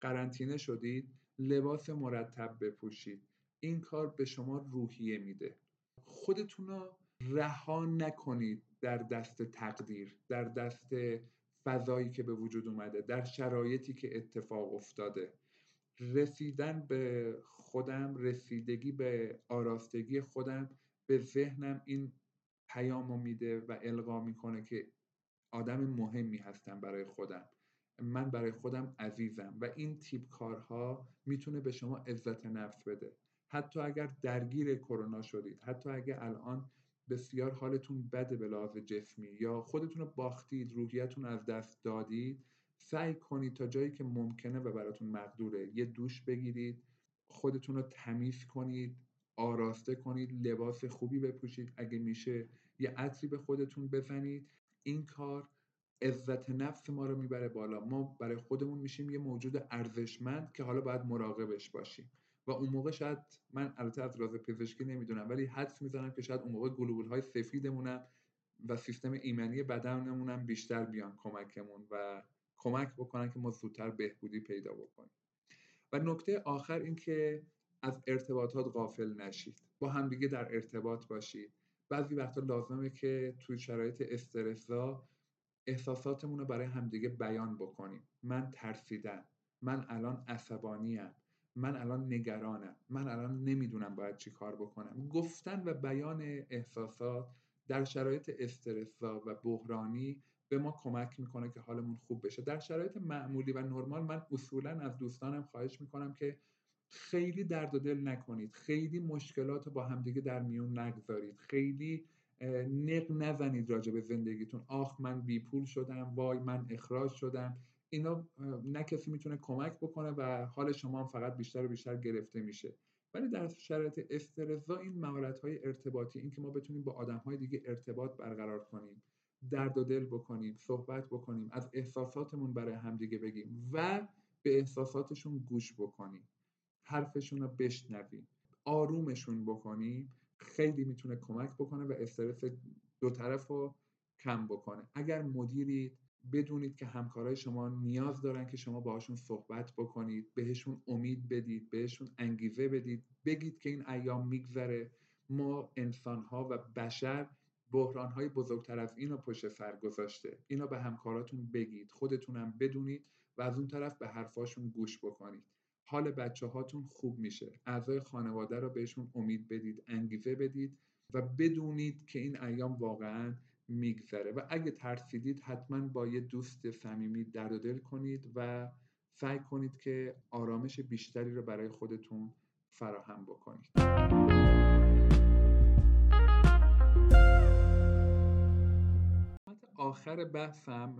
قرنطینه شدید لباس مرتب بپوشید. این کار به شما روحیه میده. خودتون رو رها نکنید در دست تقدیر در دست فضایی که به وجود اومده در شرایطی که اتفاق افتاده. رسیدن به خودم رسیدگی به آراستگی خودم به ذهنم این پیامو میده و القا می‌کنه که آدم مهمی هستم برای خودم. من برای خودم عزیزم و این تیپ کارها می‌تونه به شما عزت نفس بده. حتی اگر درگیر کرونا شدید حتی اگر الان بسیار حالتون بده به لحاظ جسمی یا خودتون رو باختید روحیتون از دست دادید سعی کنید تا جایی که ممکنه و براتون مقدوره. یه دوش بگیرید خودتون رو تمیز کنید آراسته کنید لباس خوبی بپوشید. اگه میشه یه عطری به خودتون بزنید. این کار عزت نفس ما رو می‌بره بالا. ما برای خودمون میشیم یه موجود ارزشمند که حالا باید مراقبش باشیم. و اون موقع شاید من البته از راز پزشکی نمی‌دونم ولی حدس می‌زنم که شاید اون موقع گلوبول های سفیدمونم و سیستم ایمنی بدنمونم بیشتر بیان کمکمون و کمک بکنن که ما زودتر بهبودی پیدا بکنیم. و نکته آخر این که از ارتباطات غافل نشید. با همدیگه در ارتباط باشید. بعضی وقتا لازمه که توی شرایط استرسا احساساتمون رو برای همدیگه بیان بکنیم. من ترسیدم. من الان عصبانیم. من الان نگرانم. من الان نمی‌دونم باید چی کار بکنم. گفتن و بیان احساسات در شرایط استرسا و بحرانی به ما کمک می‌کنه که حالمون خوب بشه. در شرایط معمولی و نرمال من اصولا از دوستانم خواهش می‌کنم که خیلی درد و دل نکنید. خیلی مشکلات با همدیگه در میون نگذارید. خیلی نق نزنید راجع به زندگیتون. آخ من بی پول شدم. وای من اخراج شدم. اینا نه کسی می‌تونه کمک بکنه و حال شما هم فقط بیشتر و بیشتر گرفته میشه. ولی در شرایط استرزا این مهارت های ارتباطی این که ما بتونیم با آدم های دیگه ارتباط برقرار کنیم درد و دل بکنیم صحبت بکنیم از احساساتمون برای همدیگه بگیم و به احساساتشون گوش بکنیم. حرفشون رو بشنویم. آرومشون بکنیم. خیلی می‌تونه کمک بکنه و استرس دو طرف رو کم بکنه. اگر مدیرید بدونید که همکارای شما نیاز دارن که شما باهاشون صحبت بکنید بهشون امید بدید بهشون انگیزه بدید بگید که این ایام میگذره. ما انسانها و بشر بحرانهای بزرگتر از این رو پشت سر گذاشته. اینا به همکاراتون بگید خودتونم بدونید و از اون طرف به حرفاشون گوش بکنید. حال بچه هاتون خوب میشه. اعضای خانواده رو بهشون امید بدید انگیزه بدید و بدونید که این ایام واقعا میگذره. و اگه ترسیدید حتما با یه دوست صمیمی درد و دل کنید و سعی کنید که آرامش بیشتری رو برای خودتون فراهم بکنید. آخر بحثم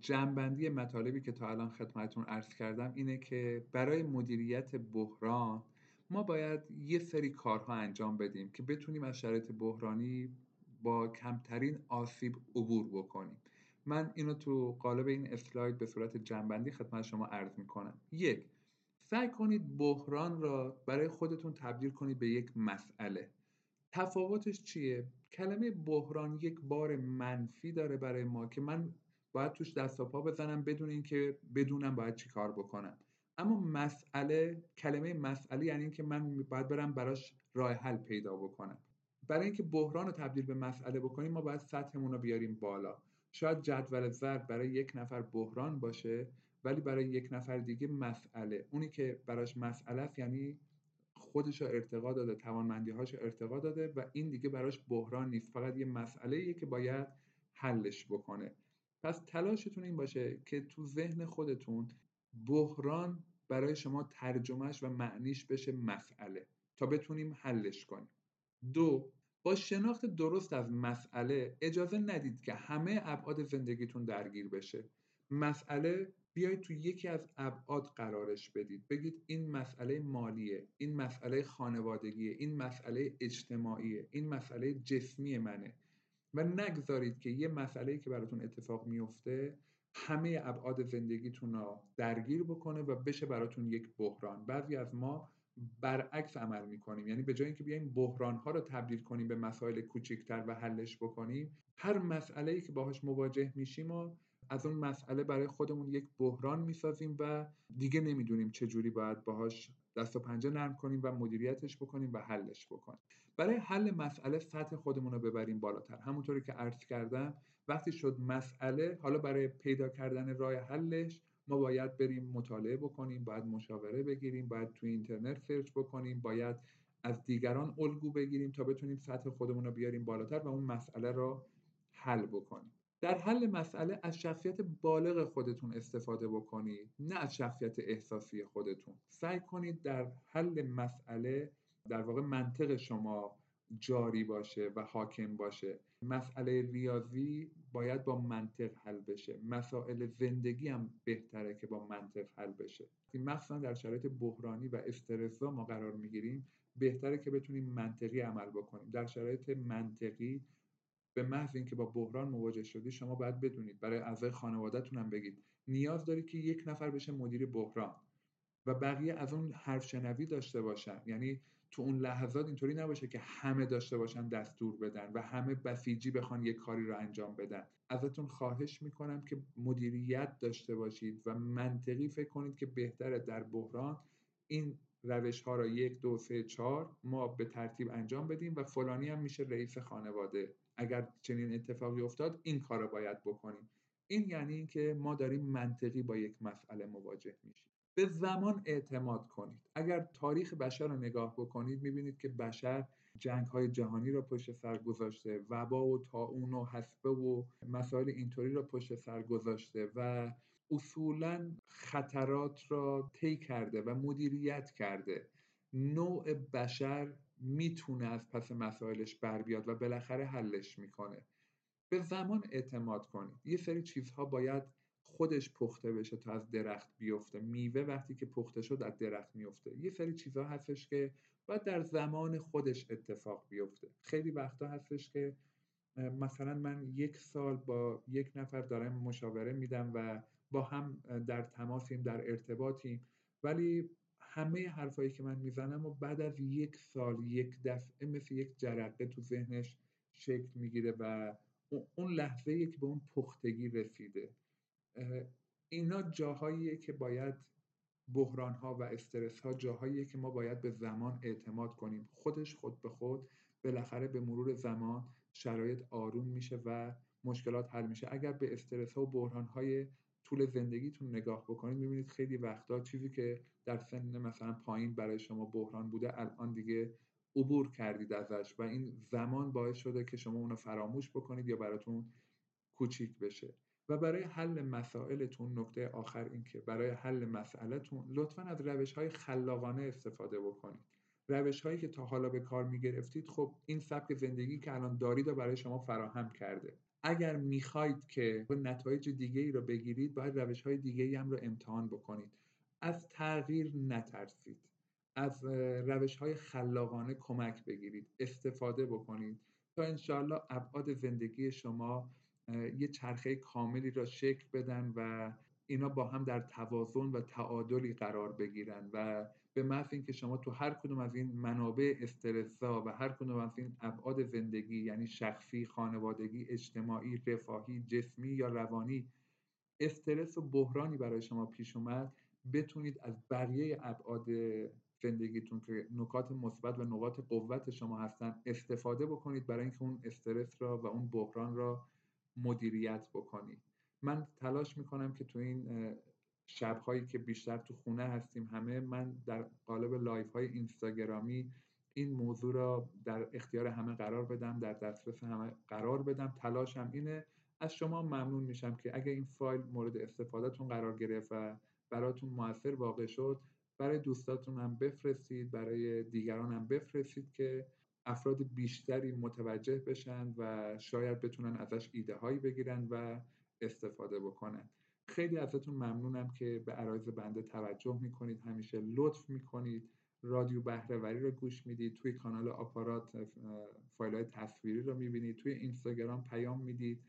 جنبندی مطالبی که تا الان خدمتون عرض کردم اینه که برای مدیریت بحران ما باید یه سری کارها انجام بدیم که بتونیم از شرایط بحرانی با کمترین آسیب عبور بکنیم. من اینو تو قالب این اسلاید به صورت جنبندی خدمت شما عرض می‌کنم. یک سعی کنید بحران را برای خودتون تبدیل کنید به یک مسئله. تفاوتش چیه؟ کلمه بحران یک بار منفی داره برای ما که من باید توش دست و پا بزنم بدون اینکه بدونم باید چی کار بکنم. اما مسئله کلمه مسئله یعنی اینکه من باید برم براش راه حل پیدا بکنم. برای اینکه بحران رو تبدیل به مسئله بکنیم ما باید سطحمون رو بیاریم بالا. شاید جدول ضرب برای یک نفر بحران باشه ولی برای یک نفر دیگه مسئله اونی که براش مسئله است یعنی خودش رو ارتقا داده توانمندی هاش ارتقا داده و این دیگه براش بحران نیست. فقط یه مسئله که باید حلش بکنه. پس تلاشتون این باشه که تو ذهن خودتون بحران برای شما ترجمهش و معنیش بشه مسئله تا بتونیم حلش کنیم. دو با شناخت درست از مسئله اجازه ندید که همه ابعاد زندگیتون درگیر بشه. مسئله بیایید تو یکی از ابعاد قرارش بدید. بگید این مسئله مالیه این مسئله خانوادگیه این مسئله اجتماعیه این مسئله جسمی منه. و نگذارید که یه مسئله که براتون اتفاق میفته همه ابعاد زندگیتون رو درگیر بکنه و بشه براتون یک بحران. بعضی از ما برعکس عمل می‌کنیم. یعنی به جای اینکه بیایم بحران ها رو تبدیل کنیم به مسائل کوچکتر و حلش بکنیم هر مسئله ای که باهاش مواجه میشیم و از اون مسئله برای خودمون یک بحران می‌سازیم و دیگه نمی‌دونیم چه جوری باید باهاش دست و پنجه نرم کنیم و مدیریتش بکنیم و حلش بکنیم. برای حل مسئله سطح خودمون رو ببریم بالاتر. همونطوری که عرض کردم وقتی شد مسئله حالا برای پیدا کردن راه حلش ما باید بریم مطالعه بکنیم باید مشاوره بگیریم باید توی اینترنت سرچ بکنیم باید از دیگران الگو بگیریم تا بتونیم سطح خودمون رو بیاریم بالاتر و اون مسئله رو حل بکنیم. در حل مسئله از شخصیت بالغ خودتون استفاده بکنید نه از شخصیت احساسی خودتون. سعی کنید در حل مسئله در واقع منطق شما جاری باشه و حاکم باشه. مسئله ریاضی باید با منطق حل بشه. مسائل زندگی هم بهتره که با منطق حل بشه. مخصوصا در شرایط بحرانی و استرس ما قرار می‌گیریم بهتره که بتونیم منطقی عمل بکنیم. در شرایط منطقی به محض اینکه با بحران مواجه شدی شما باید بدونید. برای اعضای خانوادهتون هم بگید. نیاز داری که یک نفر بشه مدیر بحران و بقیه از اون حرف شنوی داشته باشن. یعنی تو اون لحظات اینطوری نباشه که همه داشته باشن دستور بدن و همه بسیجی بخوان یک کاری رو انجام بدن. ازتون خواهش می‌کنم که مدیریت داشته باشید و منطقی فکر کنید که بهتره در بحران این روش ها را یک دو سه چهار ما به ترتیب انجام بدیم و فلانی هم میشه رئیس خانواده. اگر چنین اتفاقی افتاد این کار را باید بکنیم. این یعنی اینکه ما داریم منطقی با یک مسئله مواجه میشیم. به زمان اعتماد کنید. اگر تاریخ بشر رو نگاه بکنید می‌بینید که بشر جنگ های جهانی را پشت سر گذاشته وبا و تاون و حسبه و مسائل اینطوری را پشت سر گذاشته و اصولا خطرات را طی کرده و مدیریت کرده. نوع بشر می‌تونه از پس مسائلش بر بیاد و بالاخره حلش می‌کنه. به زمان اعتماد کنید. یه سری چیزها باید خودش پخته بشه تا از درخت بیفته. میوه وقتی که پخته شد از درخت میفته. یه سری چیزها هستش که باید در زمان خودش اتفاق بیفته. خیلی وقتا هستش که مثلا من یک سال با یک نفر دارم مشاوره میدم و با هم در تماسیم در ارتباطیم. ولی همه حرفایی که من می‌زنم و بعد از یک سال یک دفعه مثل یک جرقه تو ذهنش شکل می‌گیره و اون لحظه که به اون پختگی رسیده. اینا جاهاییه که باید بحران ها و استرس ها جاهاییه که ما باید به زمان اعتماد کنیم. خودش خود به خود بالاخره به مرور زمان شرایط آروم میشه و مشکلات حل میشه. اگر به استرس ها و بحران های طول زندگیتون نگاه بکنید می‌بینید خیلی وقتا چیزی که در سن مثلا پایین برای شما بحران بوده الان دیگه عبور کردید ازش و این زمان باعث شده که شما اونو فراموش بکنید یا براتون کوچیک بشه. و برای حل مسائلتون نکته آخر این که برای حل مسئلهتون لطفا از روش های خلاقانه استفاده بکنید. روش هایی که تا حالا به کار می گرفتید خب این سبک زندگی که الان دارید و برای شما فراهم کرده. اگر می‌خواید که نتایج دیگه ای رو بگیرید باید روش های دیگه ای هم رو امتحان بکنید. از تغییر نترسید. از روش های خلاقانه کمک بگیرید. استفاده بکنید. تا انشاءالله ابعاد زندگی شما یه چرخه کاملی را شکل بدن و اینا با هم در توازن و تعادلی قرار بگیرن و به محض اینکه شما تو هر کدوم از این منابع استرسا و هر کدوم از این ابعاد زندگی یعنی شخصی، خانوادگی، اجتماعی، رفاهی، جسمی یا روانی استرس و بحرانی برای شما پیش اومد بتونید از بقیه ابعاد زندگیتون که نکات مثبت و نقاط قوت شما هستن استفاده بکنید برای اینکه اون استرس را و اون بحران را مدیریت بکنید من تلاش می‌کنم که تو این شبهایی که بیشتر تو خونه هستیم همه من در قالب لایو های اینستاگرامی این موضوع را در اختیار همه قرار بدم در دسترس همه قرار بدم. تلاشم اینه از شما ممنون میشم که اگر این فایل مورد استفادهتون قرار گرفت و براتون موثر واقع شد برای دوستاتون هم بفرستید برای دیگران هم بفرستید که افراد بیشتری متوجه بشن و شاید بتونن ازش ایده هایی بگیرن و استفاده بکنن. خیلی ازتون ممنونم که به عرایز بنده توجه می‌کنید. همیشه لطف می‌کنید. رادیو بهرهوری رو گوش می‌دید. توی کانال آپارات فایل های تصویری رو می‌بینید. توی اینستاگرام پیام می‌دید.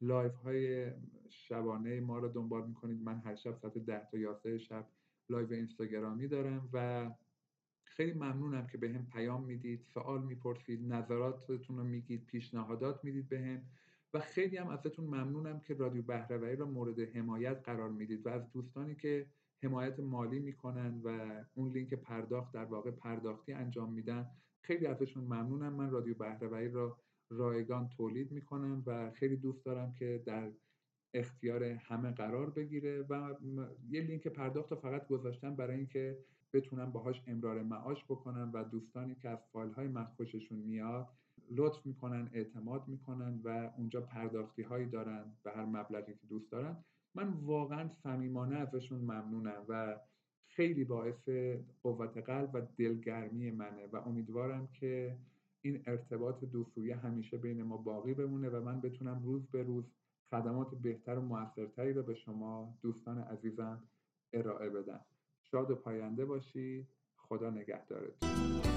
لایو های شبانه ما رو دنبال می‌کنید. من هر شب ساعت ده تا یازده شب لایو اینستاگرامی دارم و خیلی ممنونم که به هم پیام می‌دید. سوال می‌پرسید نظراتتون رو میگید پیشنهادات می‌دید به هم و خیلی هم ازتون ممنونم که رادیو بهره‌وری را مورد حمایت قرار می‌دید و از دوستانی که حمایت مالی می‌کنن و اون لینک پرداخت در واقع پرداختی انجام میدن خیلی ازشون ممنونم. من رادیو بهرهوری را رایگان تولید می‌کنم و خیلی دوست دارم که در اختیار همه قرار بگیره و یه لینک پرداخت رو فقط گذاشتم برای اینکه بتونم باهاش امرار معاش بکنم و دوستانی که از فایل های من خوششون میاد لطف می‌کنن اعتماد می‌کنن و اونجا پرداختی هایی دارن به هر مبلغی که دوست دارن. من واقعا صمیمانه ازشون ممنونم و خیلی باعث قوت قلب و دلگرمی منه و امیدوارم که این ارتباط دوسویه همیشه بین ما باقی بمونه و من بتونم روز به روز خدمات بهتر و موثرتری رو به شما دوستان عزیزم ارائه بدم. شاد و پاینده باشید خدا نگهدارتون